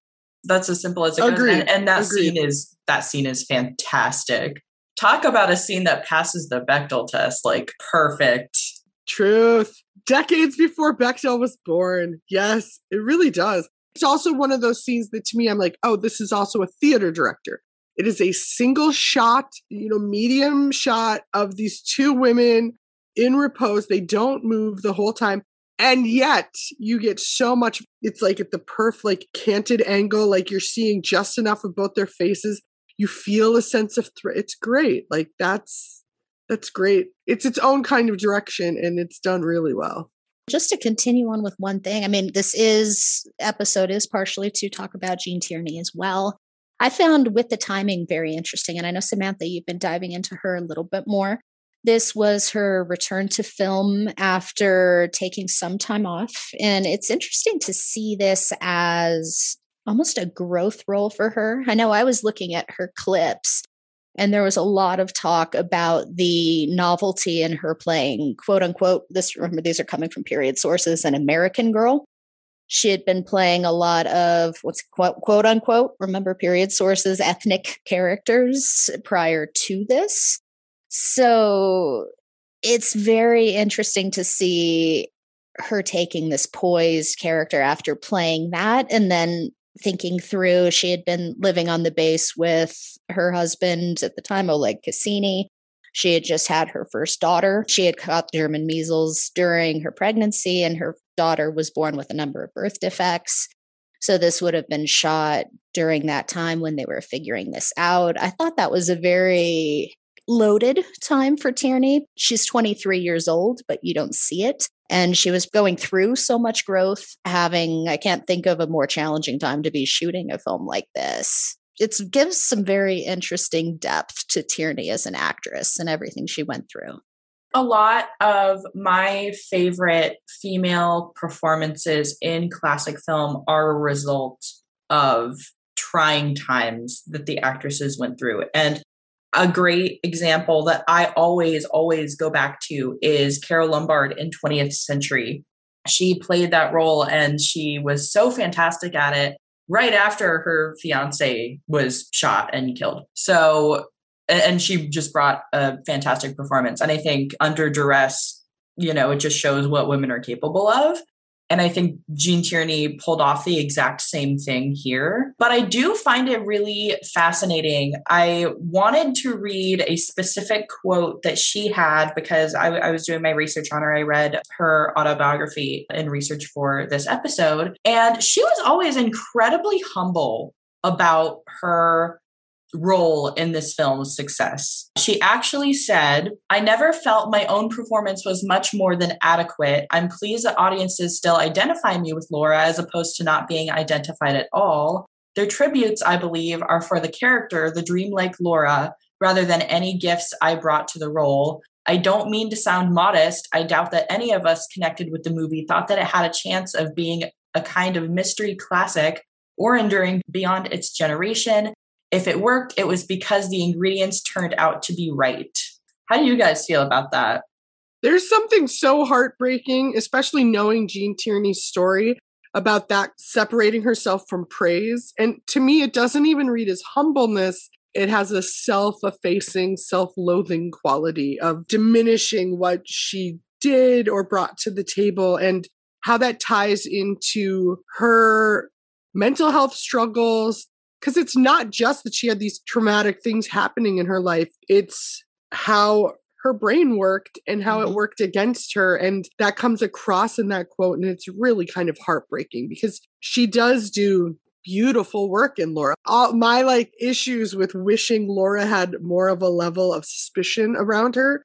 That's as simple as it goes. And, and that Agreed. scene is that scene is fantastic. Talk about a scene that passes the Bechdel test, like perfect. Truth. Decades before Bechdel was born. Yes, it really does. It's also one of those scenes that to me, I'm like, oh, this is also a theater director. It is a single shot, you know, medium shot of these two women in repose. They don't move the whole time. and yet you get so much it's like at the perf like canted angle like you're seeing just enough of both their faces you feel a sense of threat it's great like that's that's great it's its own kind of direction and it's done really well just to continue on with one thing i mean this is episode is partially to talk about gene tierney as well i found with the timing very interesting and i know samantha you've been diving into her a little bit more this was her return to film after taking some time off. And it's interesting to see this as almost a growth role for her. I know I was looking at her clips and there was a lot of talk about the novelty in her playing quote unquote this remember these are coming from period sources an american girl. She had been playing a lot of what's quote, quote unquote remember period sources ethnic characters prior to this. So it's very interesting to see her taking this poised character after playing that and then thinking through she had been living on the base with her husband at the time oleg cassini she had just had her first daughter she had caught german measles during her pregnancy and her daughter was born with a number of birth defects so this would have been shot during that time when they were figuring this out i thought that was a very loaded time for Tierney. She's 23 years old, but you don't see it. And she was going through so much growth, having, I can't think of a more challenging time to be shooting a film like this. It gives some very interesting depth to Tierney as an actress and everything she went through. A lot of my favorite female performances in classic film are a result of trying times that the actresses went through. And a great example that I always, always go back to is Carole Lombard in 20th Century. She played that role and she was so fantastic at it right after her fiance was shot and killed. So, and she just brought a fantastic performance. And I think under duress, you know, it just shows what women are capable of. And I think Gene Tierney pulled off the exact same thing here. But I do find it really fascinating. I wanted to read a specific quote that she had because I, I was doing my research on her. I read her autobiography in research for this episode. And she was always incredibly humble about her role in this film's success. She actually said, I never felt my own performance was much more than adequate. I'm pleased that audiences still identify me with Laura as opposed to not being identified at all. Their tributes, I believe, are for the character, the dreamlike Laura, rather than any gifts I brought to the role. I don't mean to sound modest. I doubt that any of us connected with the movie thought that it had a chance of being a kind of mystery classic or enduring beyond its generation if it worked, it was because the ingredients turned out to be right. How do you guys feel about that? There's something so heartbreaking, especially knowing Gene Tierney's story about that separating herself from praise. And to me, it doesn't even read as humbleness. It has a self effacing, self loathing quality of diminishing what she did or brought to the table and how that ties into her mental health struggles, because it's not just that she had these traumatic things happening in her life, it's how her brain worked and how mm-hmm. it worked against her. And that comes across in that quote. And it's really kind of heartbreaking because she does do beautiful work in Laura. All my like issues with wishing Laura had more of a level of suspicion around her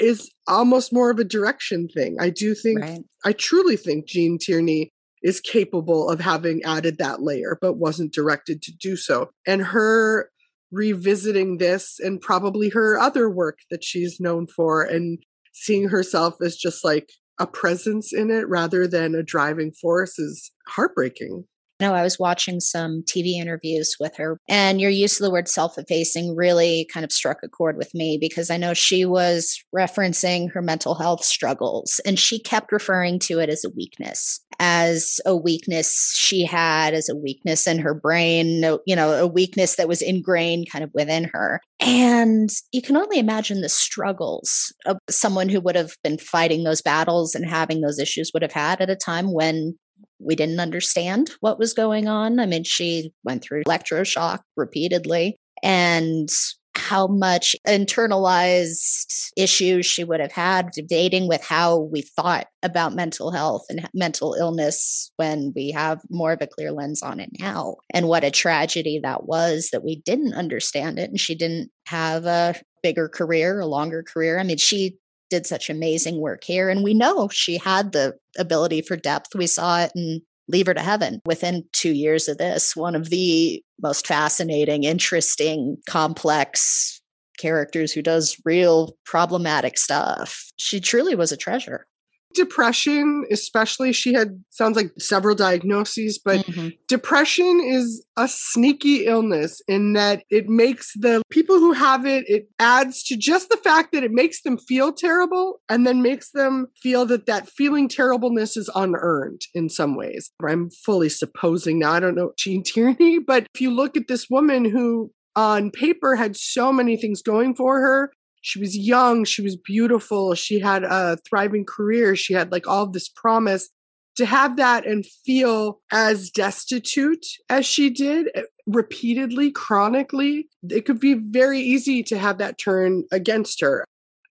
is almost more of a direction thing. I do think right. I truly think Gene Tierney is capable of having added that layer, but wasn't directed to do so. And her revisiting this and probably her other work that she's known for and seeing herself as just like a presence in it rather than a driving force is heartbreaking. I was watching some TV interviews with her, and your use of the word self effacing really kind of struck a chord with me because I know she was referencing her mental health struggles and she kept referring to it as a weakness, as a weakness she had, as a weakness in her brain, you know, a weakness that was ingrained kind of within her. And you can only imagine the struggles of someone who would have been fighting those battles and having those issues would have had at a time when we didn't understand what was going on. I mean, she went through electroshock repeatedly. And how much internalized issues she would have had dating with how we thought about mental health and mental illness when we have more of a clear lens on it now. And what a tragedy that was that we didn't understand it and she didn't have a bigger career, a longer career. I mean, she did such amazing work here. And we know she had the ability for depth. We saw it in Leave Her to Heaven within two years of this. One of the most fascinating, interesting, complex characters who does real problematic stuff. She truly was a treasure depression, especially, she had sounds like several diagnoses, but mm-hmm. depression is a sneaky illness in that it makes the people who have it, it adds to just the fact that it makes them feel terrible and then makes them feel that that feeling terribleness is unearned in some ways. I'm fully supposing now, I don't know Gene Tierney, but if you look at this woman who on paper had so many things going for her she was young, she was beautiful, she had a thriving career, she had like all this promise. To have that and feel as destitute as she did eh, repeatedly, chronically, it could be very easy to have that turn against her.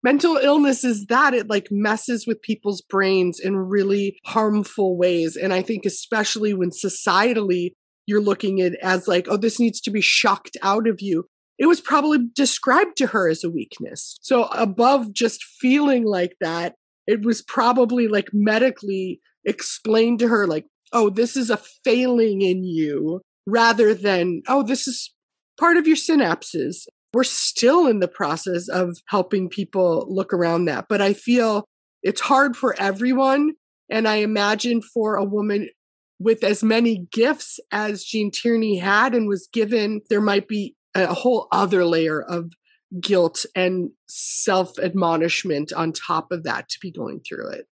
Mental illness is that it like messes with people's brains in really harmful ways. And I think, especially when societally you're looking at as like, oh, this needs to be shocked out of you it was probably described to her as a weakness. So, above just feeling like that, it was probably like medically explained to her, like, oh, this is a failing in you, rather than, oh, this is part of your synapses. We're still in the process of helping people look around that. But I feel it's hard for everyone. And I imagine for a woman with as many gifts as Gene Tierney had and was given, there might be a whole other layer of guilt and self admonishment on top of that to be going through it.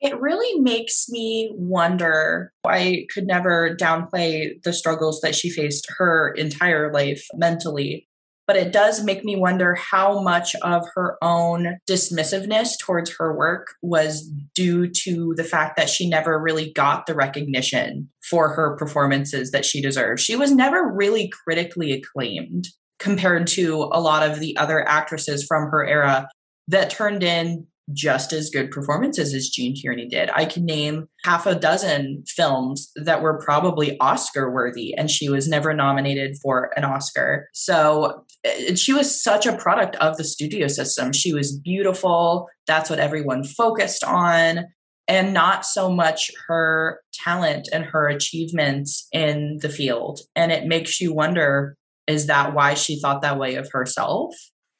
It really makes me wonder. I could never downplay the struggles that she faced her entire life mentally, but it does make me wonder how much of her own dismissiveness towards her work was due to the fact that she never really got the recognition for her performances that she deserved. She was never really critically acclaimed compared to a lot of the other actresses from her era that turned in just as good performances as Gene Tierney did. I can name half a dozen films that were probably Oscar worthy, and she was never nominated for an Oscar. So eh, she was such a product of the studio system. She was beautiful. That's what everyone focused on. And not so much her talent and her achievements in the field. And it makes you wonder is that why she thought that way of herself?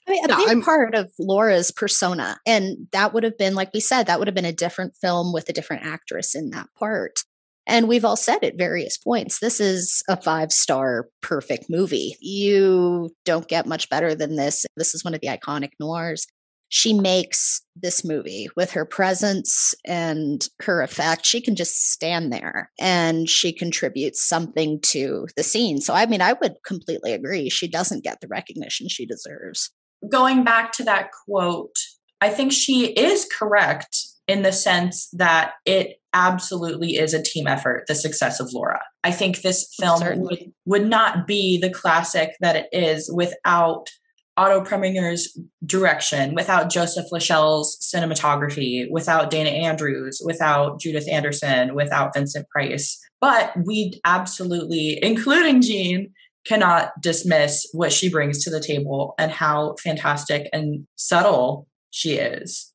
I mean, a yeah, big I'm, part of Laura's persona, and that would have been, like we said, that would have been a different film with a different actress in that part. And we've all said at various points, this is a five star perfect movie. You don't get much better than this. This is one of the iconic noirs she makes this movie with her presence and her effect. She can just stand there and she contributes something to the scene. So, I mean, I would completely agree. She doesn't get the recognition she deserves. Going back to that quote, I think she is correct in the sense that it absolutely is a team effort, the success of Laura. I think this film would, would not be the classic that it is without Otto Preminger's direction, without Joseph LaShelle's cinematography, without Dana Andrews, without Judith Anderson, without Vincent Price. But we absolutely, including Gene, cannot dismiss what she brings to the table and how fantastic and subtle she is.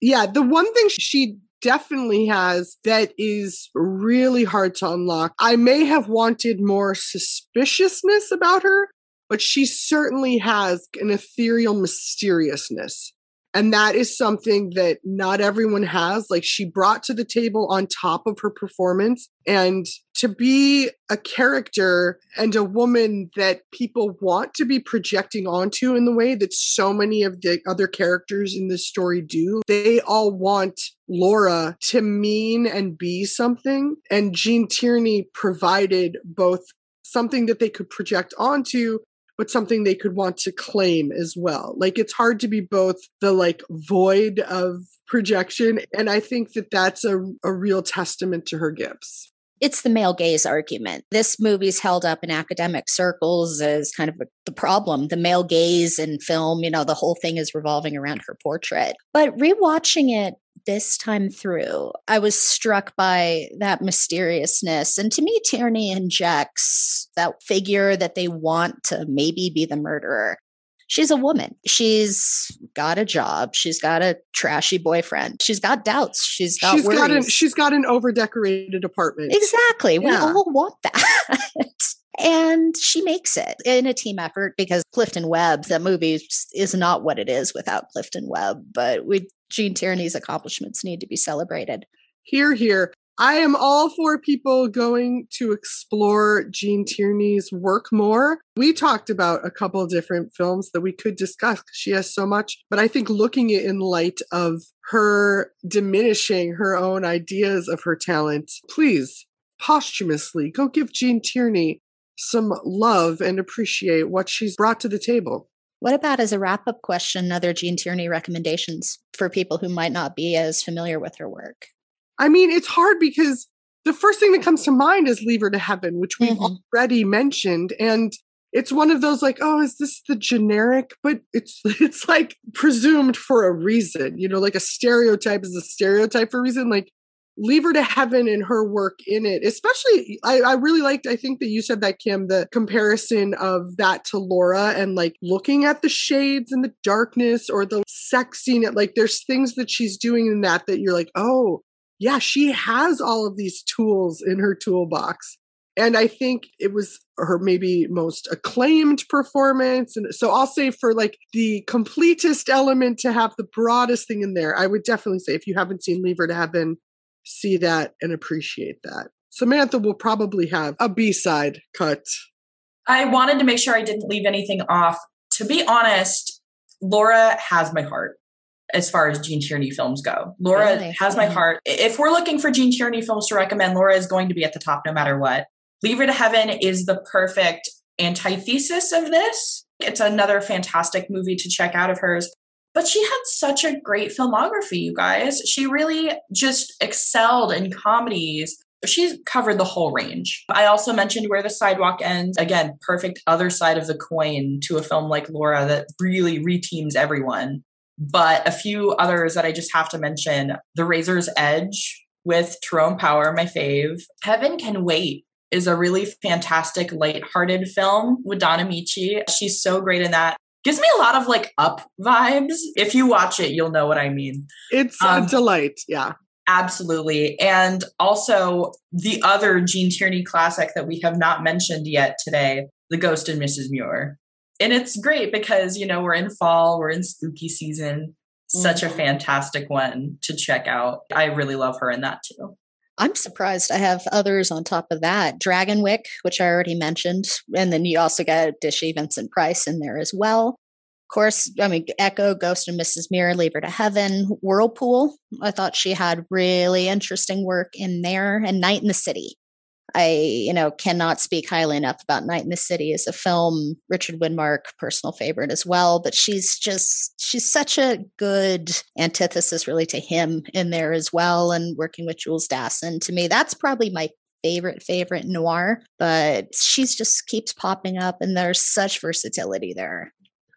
Yeah, the one thing she definitely has that is really hard to unlock. I may have wanted more suspiciousness about her but she certainly has an ethereal mysteriousness. And that is something that not everyone has. Like she brought to the table on top of her performance. And to be a character and a woman that people want to be projecting onto in the way that so many of the other characters in this story do, they all want Laura to mean and be something. And Gene Tierney provided both something that they could project onto but something they could want to claim as well. Like it's hard to be both the like void of projection. And I think that that's a, a real testament to her gifts. it's the male gaze argument. This movie's held up in academic circles as kind of the problem. The male gaze in film, you know, the whole thing is revolving around her portrait. But rewatching it this time through, I was struck by that mysteriousness. And to me, Tierney injects that figure that they want to maybe be the murderer she's a woman. She's got a job. She's got a trashy boyfriend. She's got doubts. She's got she's worries. got an she's got an overdecorated apartment. Exactly. We all want that. and she makes it in a team effort because Clifton Webb, the movie is not what it is without Clifton Webb. But we Gene Tierney's accomplishments need to be celebrated. Here, here. I am all for people going to explore Gene Tierney's work more. We talked about a couple of different films that we could discuss. She has so much, but I think looking it in light of her diminishing her own ideas of her talent, please posthumously go give Gene Tierney some love and appreciate what she's brought to the table. What about as a wrap up question, other Gene Tierney recommendations for people who might not be as familiar with her work? I mean, it's hard because the first thing that comes to mind is Leave Her to Heaven, which we've Mhm. already mentioned. And it's one of those like, oh, is this the generic? But it's it's like presumed for a reason. You know, like a stereotype is a stereotype for a reason. Like Leave Her to Heaven and her work in it, especially I, I really liked, I think that you said that, Kim, the comparison of that to Laura and like looking at the shades and the darkness or the sex scene. It like there's things that she's doing in that that you're like, oh, yeah, she has all of these tools in her toolbox. And I think it was her maybe most acclaimed performance. And so I'll say for like the completest element to have the broadest thing in there, I would definitely say if you haven't seen Leave Her to Heaven, see that and appreciate that. Samantha will probably have a B side cut. I wanted to make sure I didn't leave anything off. To be honest, Laura has my heart as far as Gene Tierney films go. Laura Really? has my heart. If we're looking for Gene Tierney films to recommend, Laura is going to be at the top no matter what. Leave Her to Heaven is the perfect antithesis of this. It's another fantastic movie to check out of hers. But she had such a great filmography, you guys. She really just excelled in comedies. She's covered the whole range. I also mentioned Where the Sidewalk Ends. Again, perfect other side of the coin to a film like Laura that really reteams everyone. But a few others that I just have to mention The Razor's Edge with Tyrone Power, my fave. Heaven Can Wait is a really fantastic, lighthearted film with Don Ameche. She's so great in that. Gives me a lot of like up vibes. If you watch it, you'll know what I mean. It's Um, a delight. Yeah. Absolutely. And also the other Gene Tierney classic that we have not mentioned yet today, The Ghost and Mrs. Muir. And it's great because, you know, we're in fall, we're in spooky season. Such a fantastic one to check out. I really love her in that too. I'm surprised I have others on top of that. Dragonwyck, which I already mentioned. And then you also got Dishy Vincent Price in there as well. Of course, I mean, Echo, Ghost and Mrs. Muir, Leave Her to Heaven, Whirlpool. I thought she had really interesting work in there. And Night and the City. I, you know, cannot speak highly enough about Night and the City as a film. Richard Widmark, personal favorite as well. But she's just, she's such a good antithesis really to him in there as well. And working with Jules Dassin, to me, that's probably my favorite, favorite noir. But she's just keeps popping up and there's such versatility there.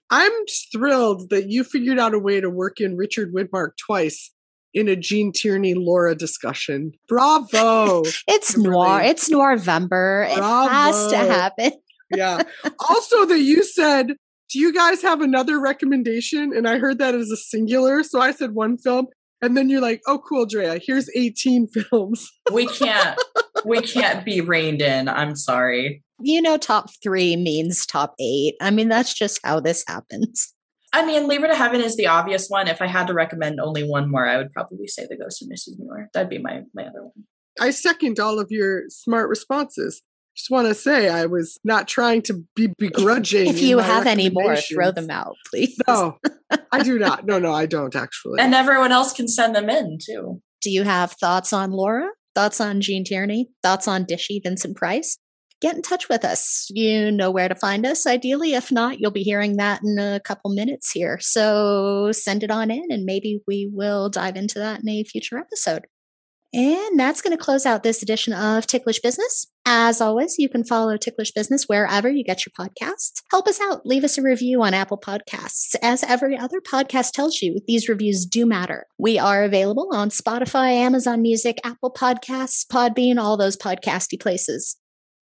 I'm thrilled that you figured out a way to work in Richard Widmark twice in a Gene Tierney Laura discussion. Bravo. It's Really? noir. It's Noirvember. It has to happen. yeah. Also, that you said, Do you guys have another recommendation? And I heard that as a singular. So I said one film. And then you're like, Oh, cool, Drea. Here's 18 films. We can't we can't be reined in. I'm sorry. You know, top three means top eight. I mean, that's just how this happens. I mean, Leave to Heaven is the obvious one. If I had to recommend only one more, I would probably say The Ghost of Mrs. Muir. That'd be my my other one. I second all of your smart responses. Just want to say I was not trying to be begrudging. If you have any more, throw them out, please. No, I do not. No, no, I don't actually. And everyone else can send them in too. Do you have thoughts on Laura? Thoughts on Gene Tierney? Thoughts on Dishy Vincent Price? Get in touch with us. You know where to find us, ideally. If not, you'll be hearing that in a couple minutes here. So send it on in, and maybe we will dive into that in a future episode. And that's going to close out this edition of Ticklish Business. As always, you can follow Ticklish Business wherever you get your podcasts. Help us out. Leave us a review on Apple Podcasts. As every other podcast tells you, these reviews do matter. We are available on Spotify, Amazon Music, Apple Podcasts, Podbean, all those podcasty places.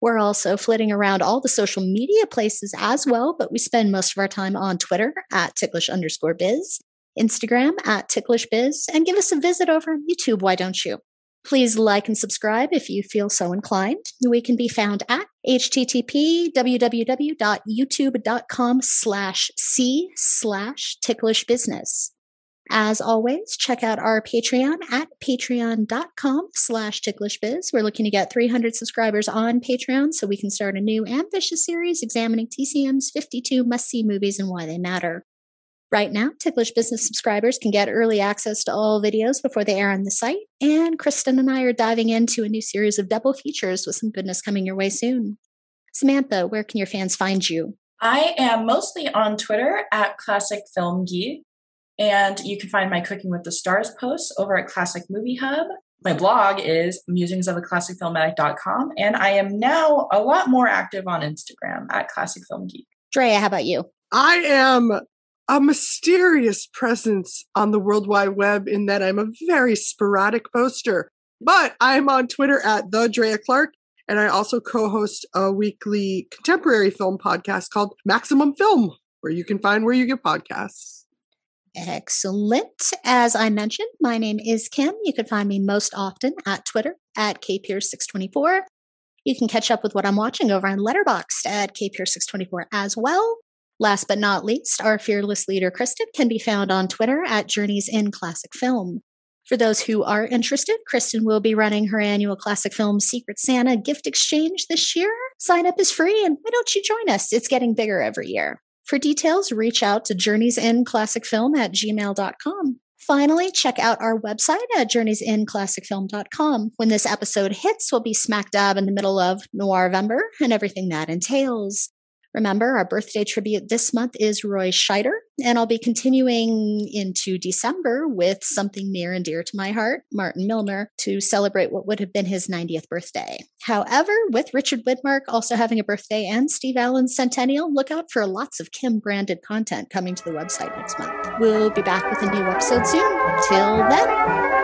We're also flitting around all the social media places as well, but we spend most of our time on Twitter at ticklish underscore biz, Instagram at ticklish biz, and give us a visit over on YouTube, why don't you? Please like and subscribe if you feel so inclined. We can be found at http www.youtube.com slash c slash ticklish business. As always, check out our Patreon at patreon.com slash ticklishbiz. We're looking to get 300 subscribers on Patreon so we can start a new ambitious series examining TCM's 52 must-see movies and why they matter. Right now, Ticklish Business subscribers can get early access to all videos before they air on the site, and Kristen and I are diving into a new series of double features with some goodness coming your way soon. Samantha, where can your fans find you? I am mostly on Twitter at Classic Film Geek, and you can find my Cooking with the Stars posts over at Classic Movie Hub. My blog is musingsofaClassicFilmAddict.com, and I am now a lot more active on Instagram at Classic Film Geek. Drea, how about you? I am a mysterious presence on the World Wide Web in that I'm a very sporadic poster. But I'm on Twitter at the Drea Clark, and I also co-host a weekly contemporary film podcast called Maximum Film, where you can find where you get podcasts. Excellent. As I mentioned, my name is Kim. You can find me most often at Twitter at kpierce624. You can catch up with what I'm watching over on Letterboxd at kpierce624 as well. Last but not least, our fearless leader, Kristen, can be found on Twitter at Journeys in Classic Film. For those who are interested, Kristen will be running her annual Classic Film Secret Santa gift exchange this year. Sign up is free, and why don't you join us? It's getting bigger every year. For details, reach out to Journeys in Classic Film at gmail.com. Finally, check out our website at journeysinclassicfilm.com. When this episode hits, we'll be smack dab in the middle of Noir November and everything that entails. Remember, our birthday tribute this month is Roy Scheider, and I'll be continuing into December with something near and dear to my heart, Martin Milner, to celebrate what would have been his 90th birthday. However, with Richard Widmark also having a birthday and Steve Allen's centennial, look out for lots of Kim branded content coming to the website next month. We'll be back with a new episode soon. Till then.